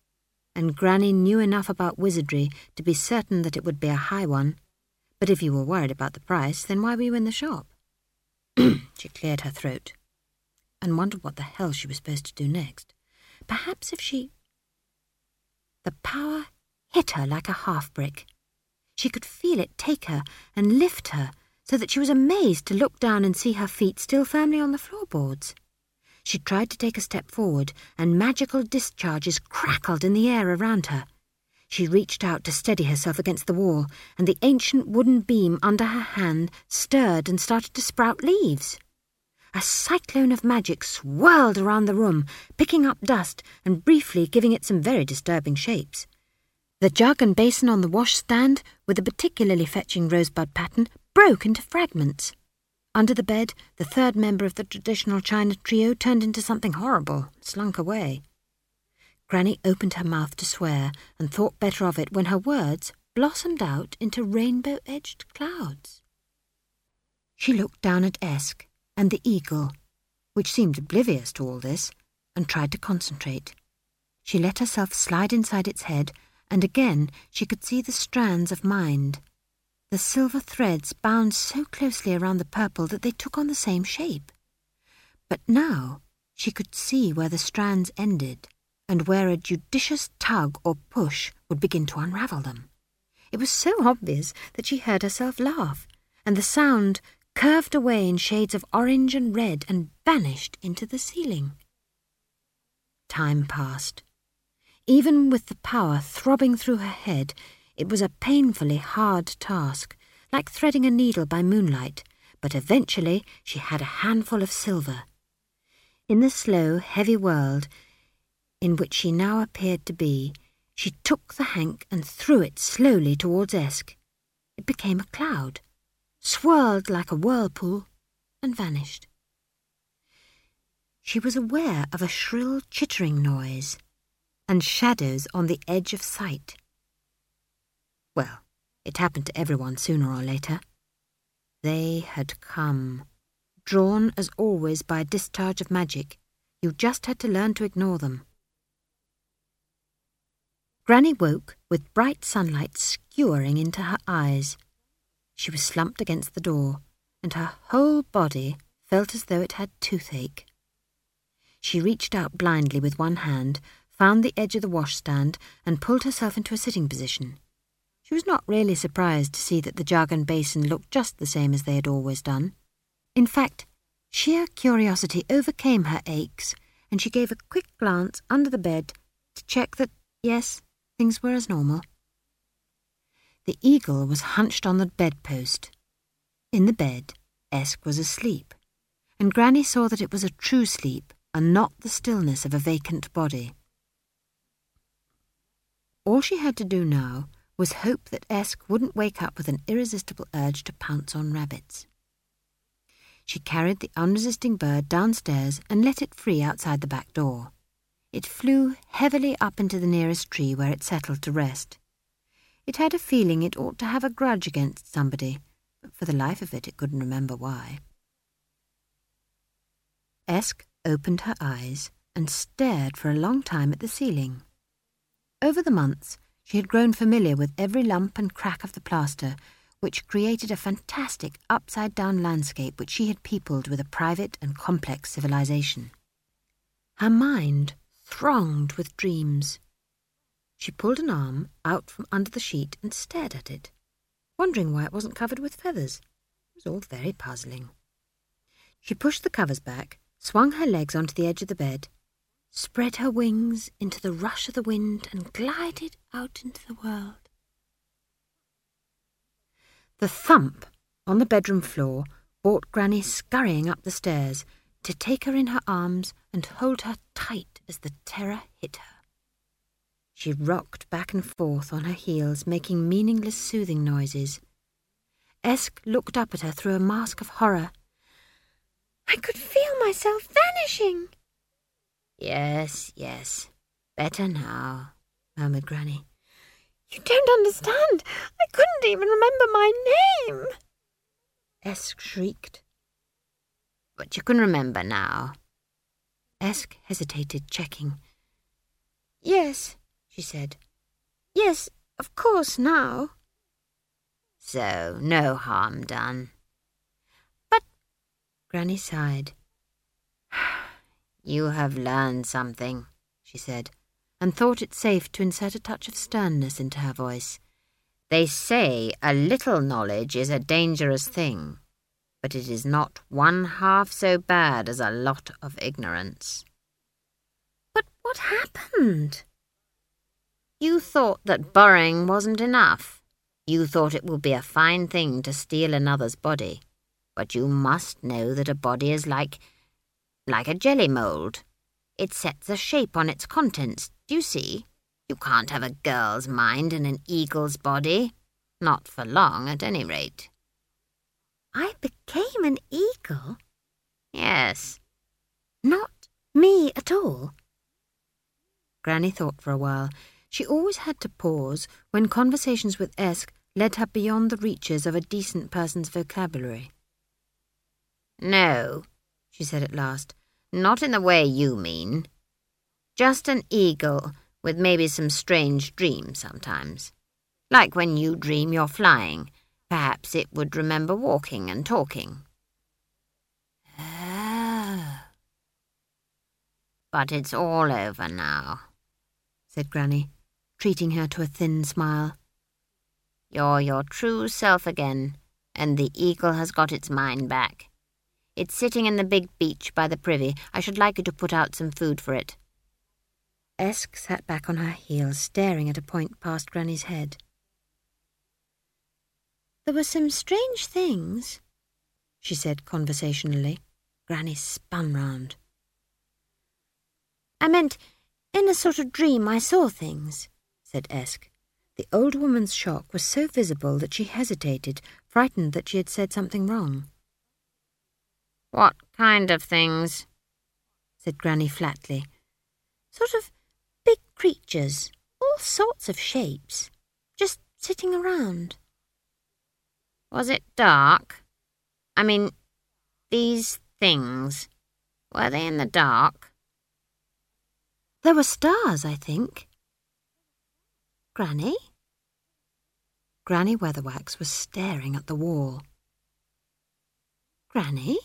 and Granny knew enough about wizardry to be certain that it would be a high one. But if you were worried about the price, then why were you in the shop? she cleared her throat and wondered what the hell she was supposed to do next. Perhaps if she. The power hit her like a half brick. She could feel it take her and lift her so that she was amazed to look down and see her feet still firmly on the floorboards. She tried to take a step forward, and magical discharges crackled in the air around her. She reached out to steady herself against the wall, and the ancient wooden beam under her hand stirred and started to sprout leaves. A cyclone of magic swirled around the room, picking up dust and briefly giving it some very disturbing shapes. The jug and basin on the washstand, with a particularly fetching rosebud pattern, broke into fragments. Under the bed, the third member of the traditional China trio turned into something horrible, slunk away. Granny opened her mouth to swear and thought better of it when her words blossomed out into rainbow edged clouds. She looked down at Esk and the eagle, which seemed oblivious to all this, and tried to concentrate. She let herself slide inside its head, and again she could see the strands of mind the silver threads bound so closely around the purple that they took on the same shape. But now she could see where the strands ended and where a judicious tug or push would begin to unravel them. It was so obvious that she heard herself laugh, and the sound curved away in shades of orange and red and vanished into the ceiling. Time passed. Even with the power throbbing through her head, it was a painfully hard task, like threading a needle by moonlight, but eventually she had a handful of silver. In the slow, heavy world in which she now appeared to be, she took the hank and threw it slowly towards Esk. It became a cloud, swirled like a whirlpool, and vanished. She was aware of a shrill chittering noise and shadows on the edge of sight. Well, it happened to everyone sooner or later. They had come, drawn as always by a discharge of magic. You just had to learn to ignore them. Granny woke with bright sunlight skewering into her eyes. She was slumped against the door, and her whole body felt as though it had toothache. She reached out blindly with one hand, found the edge of the washstand, and pulled herself into a sitting position. She was not really surprised to see that the and basin looked just the same as they had always done. In fact, sheer curiosity overcame her aches, and she gave a quick glance under the bed to check that, yes, things were as normal. The eagle was hunched on the bedpost. In the bed, Esk was asleep, and Granny saw that it was a true sleep and not the stillness of a vacant body. All she had to do now was hope that Esk wouldn't wake up with an irresistible urge to pounce on rabbits. She carried the unresisting bird downstairs and let it free outside the back door. It flew heavily up into the nearest tree where it settled to rest. It had a feeling it ought to have a grudge against somebody, but for the life of it it couldn't remember why. Esk opened her eyes and stared for a long time at the ceiling. Over the months, she had grown familiar with every lump and crack of the plaster, which created a fantastic upside down landscape which she had peopled with a private and complex civilization. Her mind thronged with dreams. She pulled an arm out from under the sheet and stared at it, wondering why it wasn't covered with feathers. It was all very puzzling. She pushed the covers back, swung her legs onto the edge of the bed, spread her wings into the rush of the wind, and glided out into the world. The thump on the bedroom floor brought Granny scurrying up the stairs to take her in her arms and hold her tight as the terror hit her. She rocked back and forth on her heels, making meaningless soothing noises. Esk looked up at her through a mask of horror. I could feel myself vanishing. Yes, yes. Better now, murmured Granny. You don't understand. I couldn't even remember my name. Esk shrieked. But you can remember now. Esk hesitated, checking. Yes, she said. Yes, of course, now. So, no harm done. But, Granny sighed. You have learned something, she said, and thought it safe to insert a touch of sternness into her voice. They say a little knowledge is a dangerous thing, but it is not one half so bad as a lot of ignorance. But what happened? You thought that borrowing wasn't enough. You thought it would be a fine thing to steal another's body. But you must know that a body is like. Like a jelly mould. It sets a shape on its contents, do you see? You can't have a girl's mind in an eagle's body. Not for long, at any rate. I became an eagle? Yes. Not me at all? Granny thought for a while. She always had to pause when conversations with Esk led her beyond the reaches of a decent person's vocabulary. No, she said at last. Not in the way you mean. Just an eagle with maybe some strange dreams sometimes. Like when you dream you're flying. Perhaps it would remember walking and talking. Oh. But it's all over now, said Granny treating her to a thin smile. You're your true self again, and the eagle has got its mind back. It's sitting in the big beech by the privy. I should like you to put out some food for it. Esk sat back on her heels, staring at a point past Granny's head. There were some strange things, she said conversationally. Granny spun round. I meant, in a sort of dream I saw things said Esk. The old woman's shock was so visible that she hesitated, frightened that she had said something wrong. What kind of things? said Granny flatly. Sort of big creatures, all sorts of shapes, just sitting around. Was it dark? I mean, these things, were they in the dark? There were stars, I think, Granny? Granny Weatherwax was staring at the wall. Granny?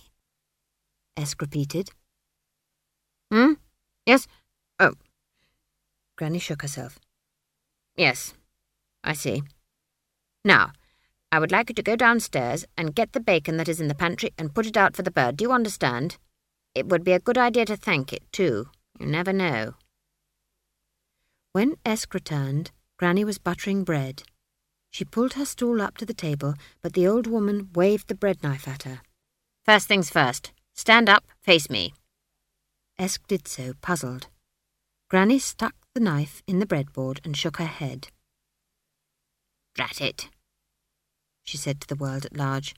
Esk repeated. Hmm? Yes? Oh. Granny shook herself. Yes, I see. Now, I would like you to go downstairs and get the bacon that is in the pantry and put it out for the bird. Do you understand? It would be a good idea to thank it, too. You never know. When Esk returned, Granny was buttering bread. She pulled her stool up to the table, but the old woman waved the bread knife at her. First things first. Stand up, face me. Esk did so, puzzled. Granny stuck the knife in the breadboard and shook her head. Drat it, she said to the world at large.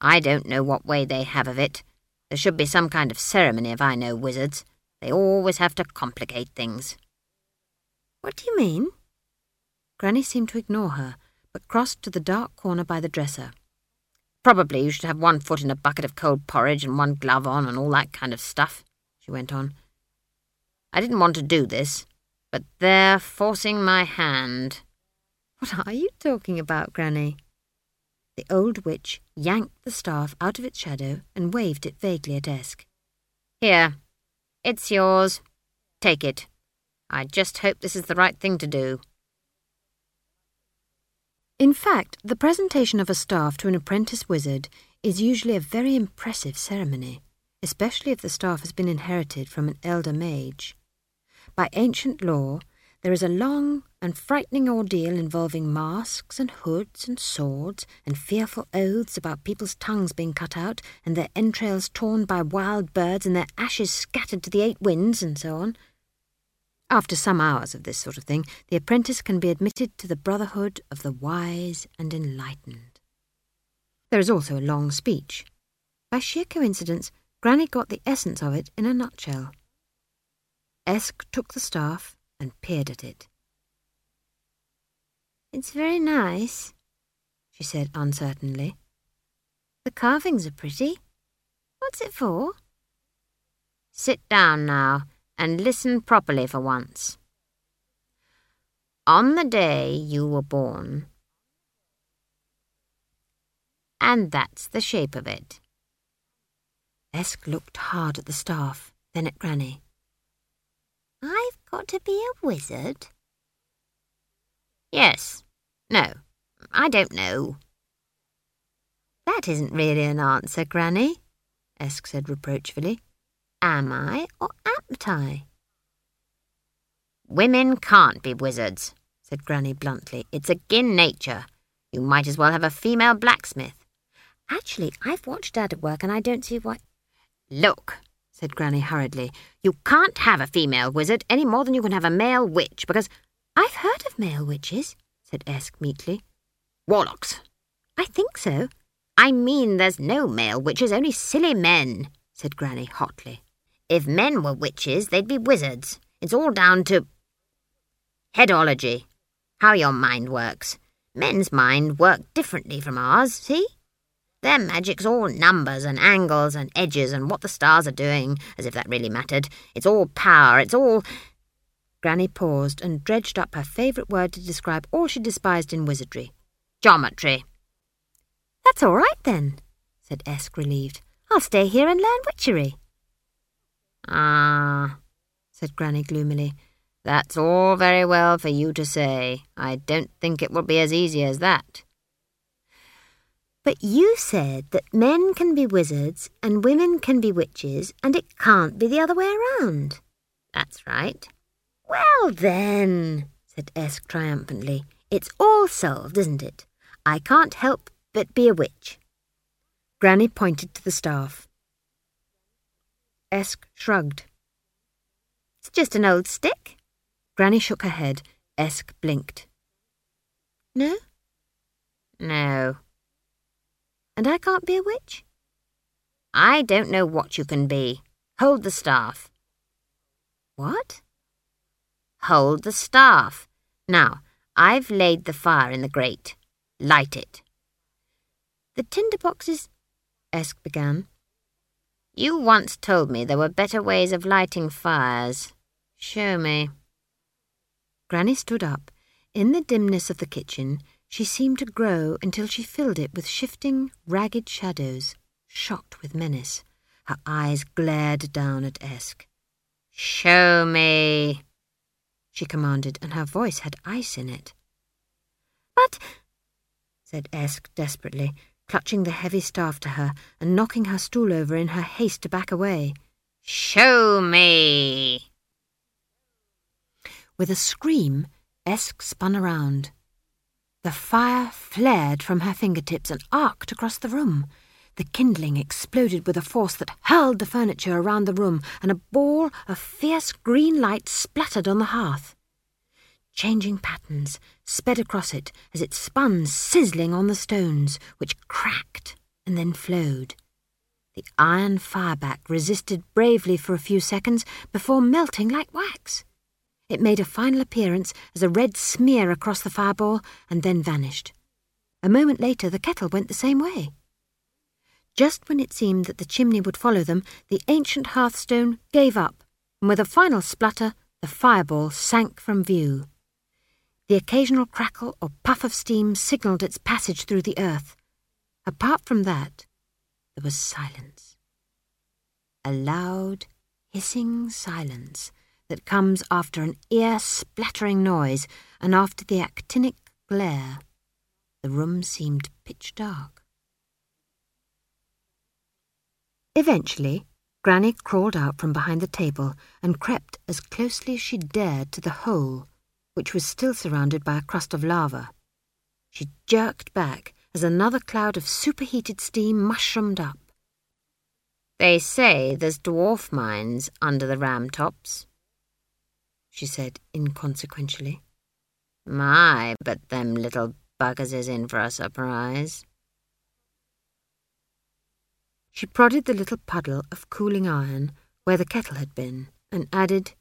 I don't know what way they have of it. There should be some kind of ceremony if I know wizards. They always have to complicate things. What do you mean? Granny seemed to ignore her, but crossed to the dark corner by the dresser. Probably you should have one foot in a bucket of cold porridge and one glove on and all that kind of stuff, she went on. I didn't want to do this, but they're forcing my hand. What are you talking about, Granny? The old witch yanked the staff out of its shadow and waved it vaguely at Esk. Here, it's yours. Take it. I just hope this is the right thing to do. In fact, the presentation of a staff to an apprentice wizard is usually a very impressive ceremony, especially if the staff has been inherited from an elder mage. By ancient law, there is a long and frightening ordeal involving masks and hoods and swords and fearful oaths about people's tongues being cut out and their entrails torn by wild birds and their ashes scattered to the eight winds and so on. After some hours of this sort of thing, the apprentice can be admitted to the brotherhood of the wise and enlightened. There is also a long speech. By sheer coincidence, Granny got the essence of it in a nutshell. Esk took the staff and peered at it. It's very nice, she said uncertainly. The carvings are pretty. What's it for? Sit down now and listen properly for once. On the day you were born, and that's the shape of it. Esk looked hard at the staff, then at Granny. I've got to be a wizard? Yes. No. I don't know. That isn't really an answer, Granny, Esk said reproachfully. Am I or apt I? Women can't be wizards, said Granny bluntly. It's agin nature. You might as well have a female blacksmith. Actually, I've watched Dad at work and I don't see why. Look, said Granny hurriedly, you can't have a female wizard any more than you can have a male witch, because I've heard of male witches, said Esk meekly. Warlocks. I think so. I mean there's no male witches, only silly men, said Granny hotly. If men were witches, they'd be wizards. It's all down to headology, how your mind works. Men's mind work differently from ours, see? Their magic's all numbers and angles and edges and what the stars are doing, as if that really mattered. It's all power, it's all. Granny paused and dredged up her favourite word to describe all she despised in wizardry geometry. That's all right then, said Esk, relieved. I'll stay here and learn witchery. Ah, said Granny gloomily. That's all very well for you to say. I don't think it will be as easy as that. But you said that men can be wizards and women can be witches, and it can't be the other way around. That's right. Well then, said Esk triumphantly, it's all solved, isn't it? I can't help but be a witch. Granny pointed to the staff. Esk shrugged. It's just an old stick. Granny shook her head. Esk blinked. No? No. And I can't be a witch? I don't know what you can be. Hold the staff. What? Hold the staff. Now, I've laid the fire in the grate. Light it. The tinder boxes, Esk began. You once told me there were better ways of lighting fires. Show me. Granny stood up. In the dimness of the kitchen, she seemed to grow until she filled it with shifting, ragged shadows, shot with menace. Her eyes glared down at Esk. Show me, she commanded, and her voice had ice in it. But, said Esk desperately, clutching the heavy staff to her and knocking her stool over in her haste to back away. Show me! With a scream, Esk spun around. The fire flared from her fingertips and arced across the room. The kindling exploded with a force that hurled the furniture around the room, and a ball of fierce green light splattered on the hearth. Changing patterns sped across it as it spun sizzling on the stones, which cracked and then flowed. The iron fireback resisted bravely for a few seconds before melting like wax. It made a final appearance as a red smear across the fireball and then vanished. A moment later, the kettle went the same way. Just when it seemed that the chimney would follow them, the ancient hearthstone gave up, and with a final splutter, the fireball sank from view. The occasional crackle or puff of steam signalled its passage through the earth. Apart from that, there was silence. A loud, hissing silence that comes after an ear-splattering noise and after the actinic glare. The room seemed pitch dark. Eventually, Granny crawled out from behind the table and crept as closely as she dared to the hole, which was still surrounded by a crust of lava. She jerked back as another cloud of superheated steam mushroomed up. They say there's dwarf mines under the Ramtops, she said inconsequentially. My, but them little buggers is in for a surprise. She prodded the little puddle of cooling iron where the kettle had been, and added,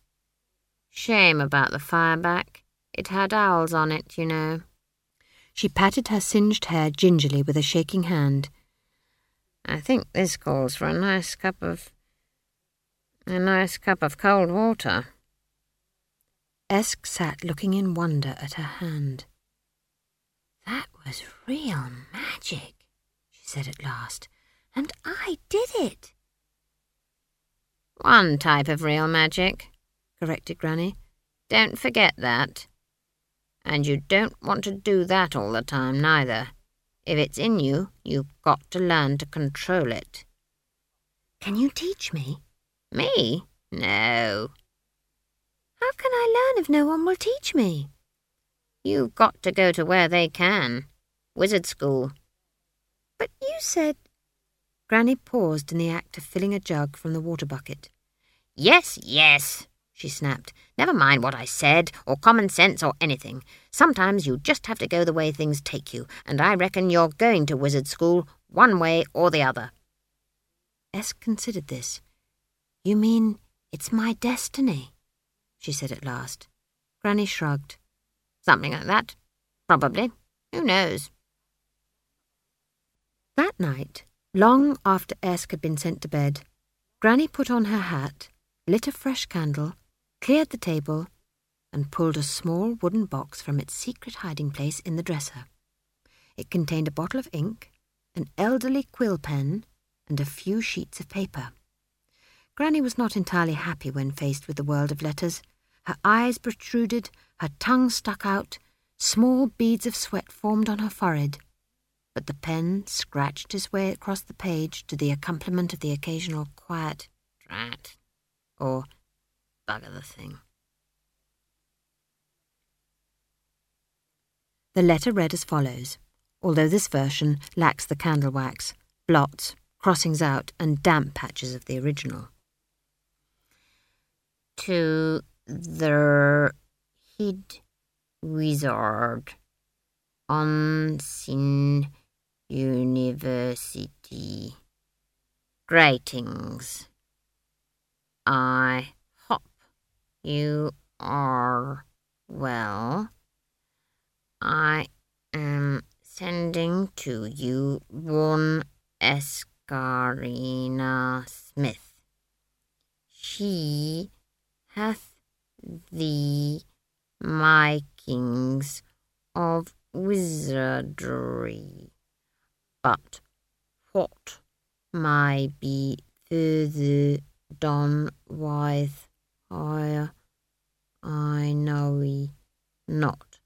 Shame about the fire back. It had owls on it, you know. She patted her singed hair gingerly with a shaking hand. I think this calls for a nice cup of. a nice cup of cold water. Esk sat looking in wonder at her hand. That was real magic, she said at last, and I did it. One type of real magic, corrected Granny. Don't forget that. And you don't want to do that all the time, neither. If it's in you, you've got to learn to control it. Can you teach me? Me? No. How can I learn if no one will teach me? You've got to go to where they can. Wizard school. But you said. Granny paused in the act of filling a jug from the water bucket. Yes, yes, she snapped. Never mind what I said, or common sense, or anything. Sometimes you just have to go the way things take you, and I reckon you're going to wizard school one way or the other. Esk considered this. You mean it's my destiny? she said at last. Granny shrugged. Something like that. Probably. Who knows? That night, long after Esk had been sent to bed, Granny put on her hat, lit a fresh candle, cleared the table, and pulled a small wooden box from its secret hiding place in the dresser. It contained a bottle of ink, an elderly quill pen, and a few sheets of paper. Granny was not entirely happy when faced with the world of letters. Her eyes protruded, her tongue stuck out, small beads of sweat formed on her forehead. But the pen scratched its way across the page to the accompaniment of the occasional quiet drat or bugger the thing. The letter read as follows, although this version lacks the candle wax, blots, crossings out, and damp patches of the original. To the hid wizard Unseen University. Greetings. I you are well. I am sending to you one Escarina Smith. She hath the makings of wizardry, but what may be further done with her, I know not.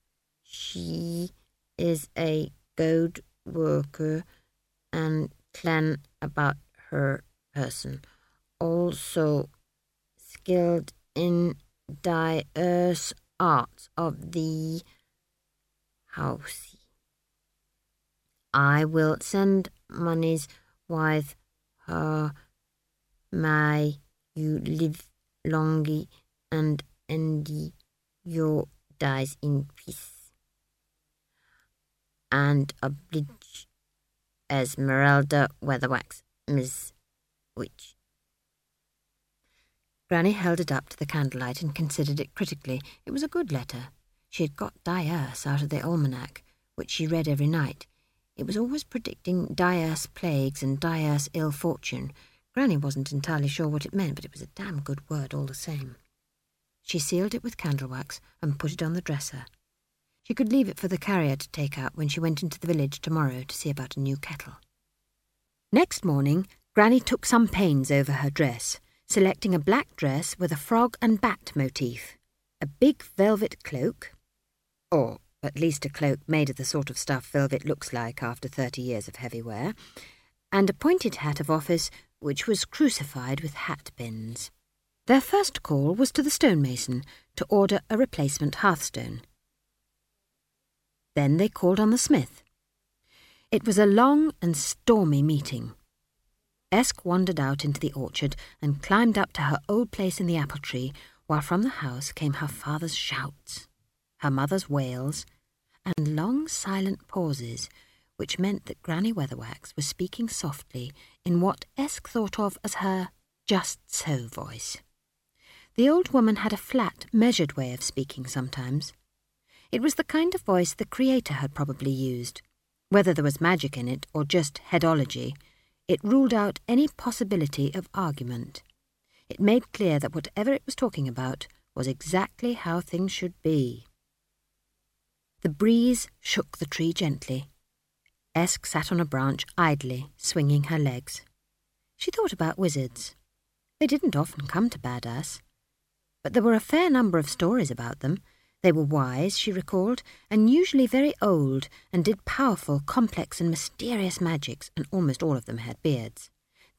She is a good worker and clean about her person, also skilled in diverse arts of the house. I will send monies with her. May you live longy and end your days in peace. And oblige Esmeralda Weatherwax, Miss Witch. Granny held it up to the candlelight and considered it critically. It was a good letter. She had got Dierce out of the almanac, which she read every night. It was always predicting Dierce plagues and Dierce ill fortune. Granny wasn't entirely sure what it meant, but it was a damn good word all the same. She sealed it with candle wax and put it on the dresser. She could leave it for the carrier to take out when she went into the village tomorrow to see about a new kettle. Next morning, Granny took some pains over her dress selecting a black dress with a frog and bat motif, a big velvet cloak, or at least a cloak made of the sort of stuff velvet looks like after thirty years of heavy wear, and a pointed hat of office which was crucified with hat pins. Their first call was to the stonemason to order a replacement hearthstone. Then they called on the smith. It was a long and stormy meeting. Esk wandered out into the orchard and climbed up to her old place in the apple tree, while from the house came her father's shouts, her mother's wails, and long silent pauses, which meant that Granny Weatherwax was speaking softly in what Esk thought of as her just so voice. The old woman had a flat, measured way of speaking sometimes. It was the kind of voice the Creator had probably used. Whether there was magic in it or just headology, it ruled out any possibility of argument. It made clear that whatever it was talking about was exactly how things should be. The breeze shook the tree gently. Esk sat on a branch idly, swinging her legs. She thought about wizards. They didn't often come to Bad Ass. But there were a fair number of stories about them. They were wise, she recalled, and usually very old, and did powerful, complex, and mysterious magics, and almost all of them had beards.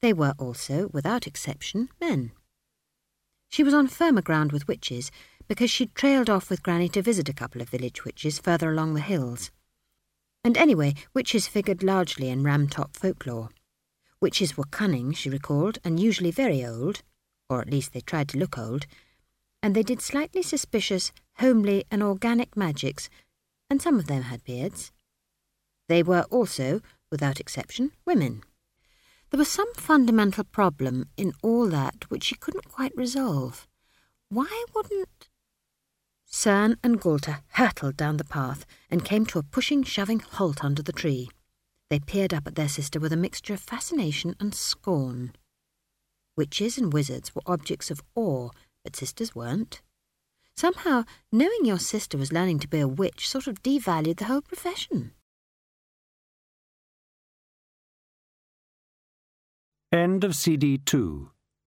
They were also, without exception, men. She was on firmer ground with witches, because she'd trailed off with Granny to visit a couple of village witches further along the hills. And anyway, witches figured largely in Ramtop folklore. Witches were cunning, she recalled, and usually very old, or at least they tried to look old, and they did slightly suspicious, homely, and organic magics, and some of them had beards. They were also, without exception, women. There was some fundamental problem in all that which she couldn't quite resolve. Why wouldn't... Cern and Gulta hurtled down the path and came to a pushing, shoving halt under the tree. They peered up at their sister with a mixture of fascination and scorn. Witches and wizards were objects of awe but sisters weren't. Somehow, knowing your sister was learning to be a witch sort of devalued the whole profession. End of CD 2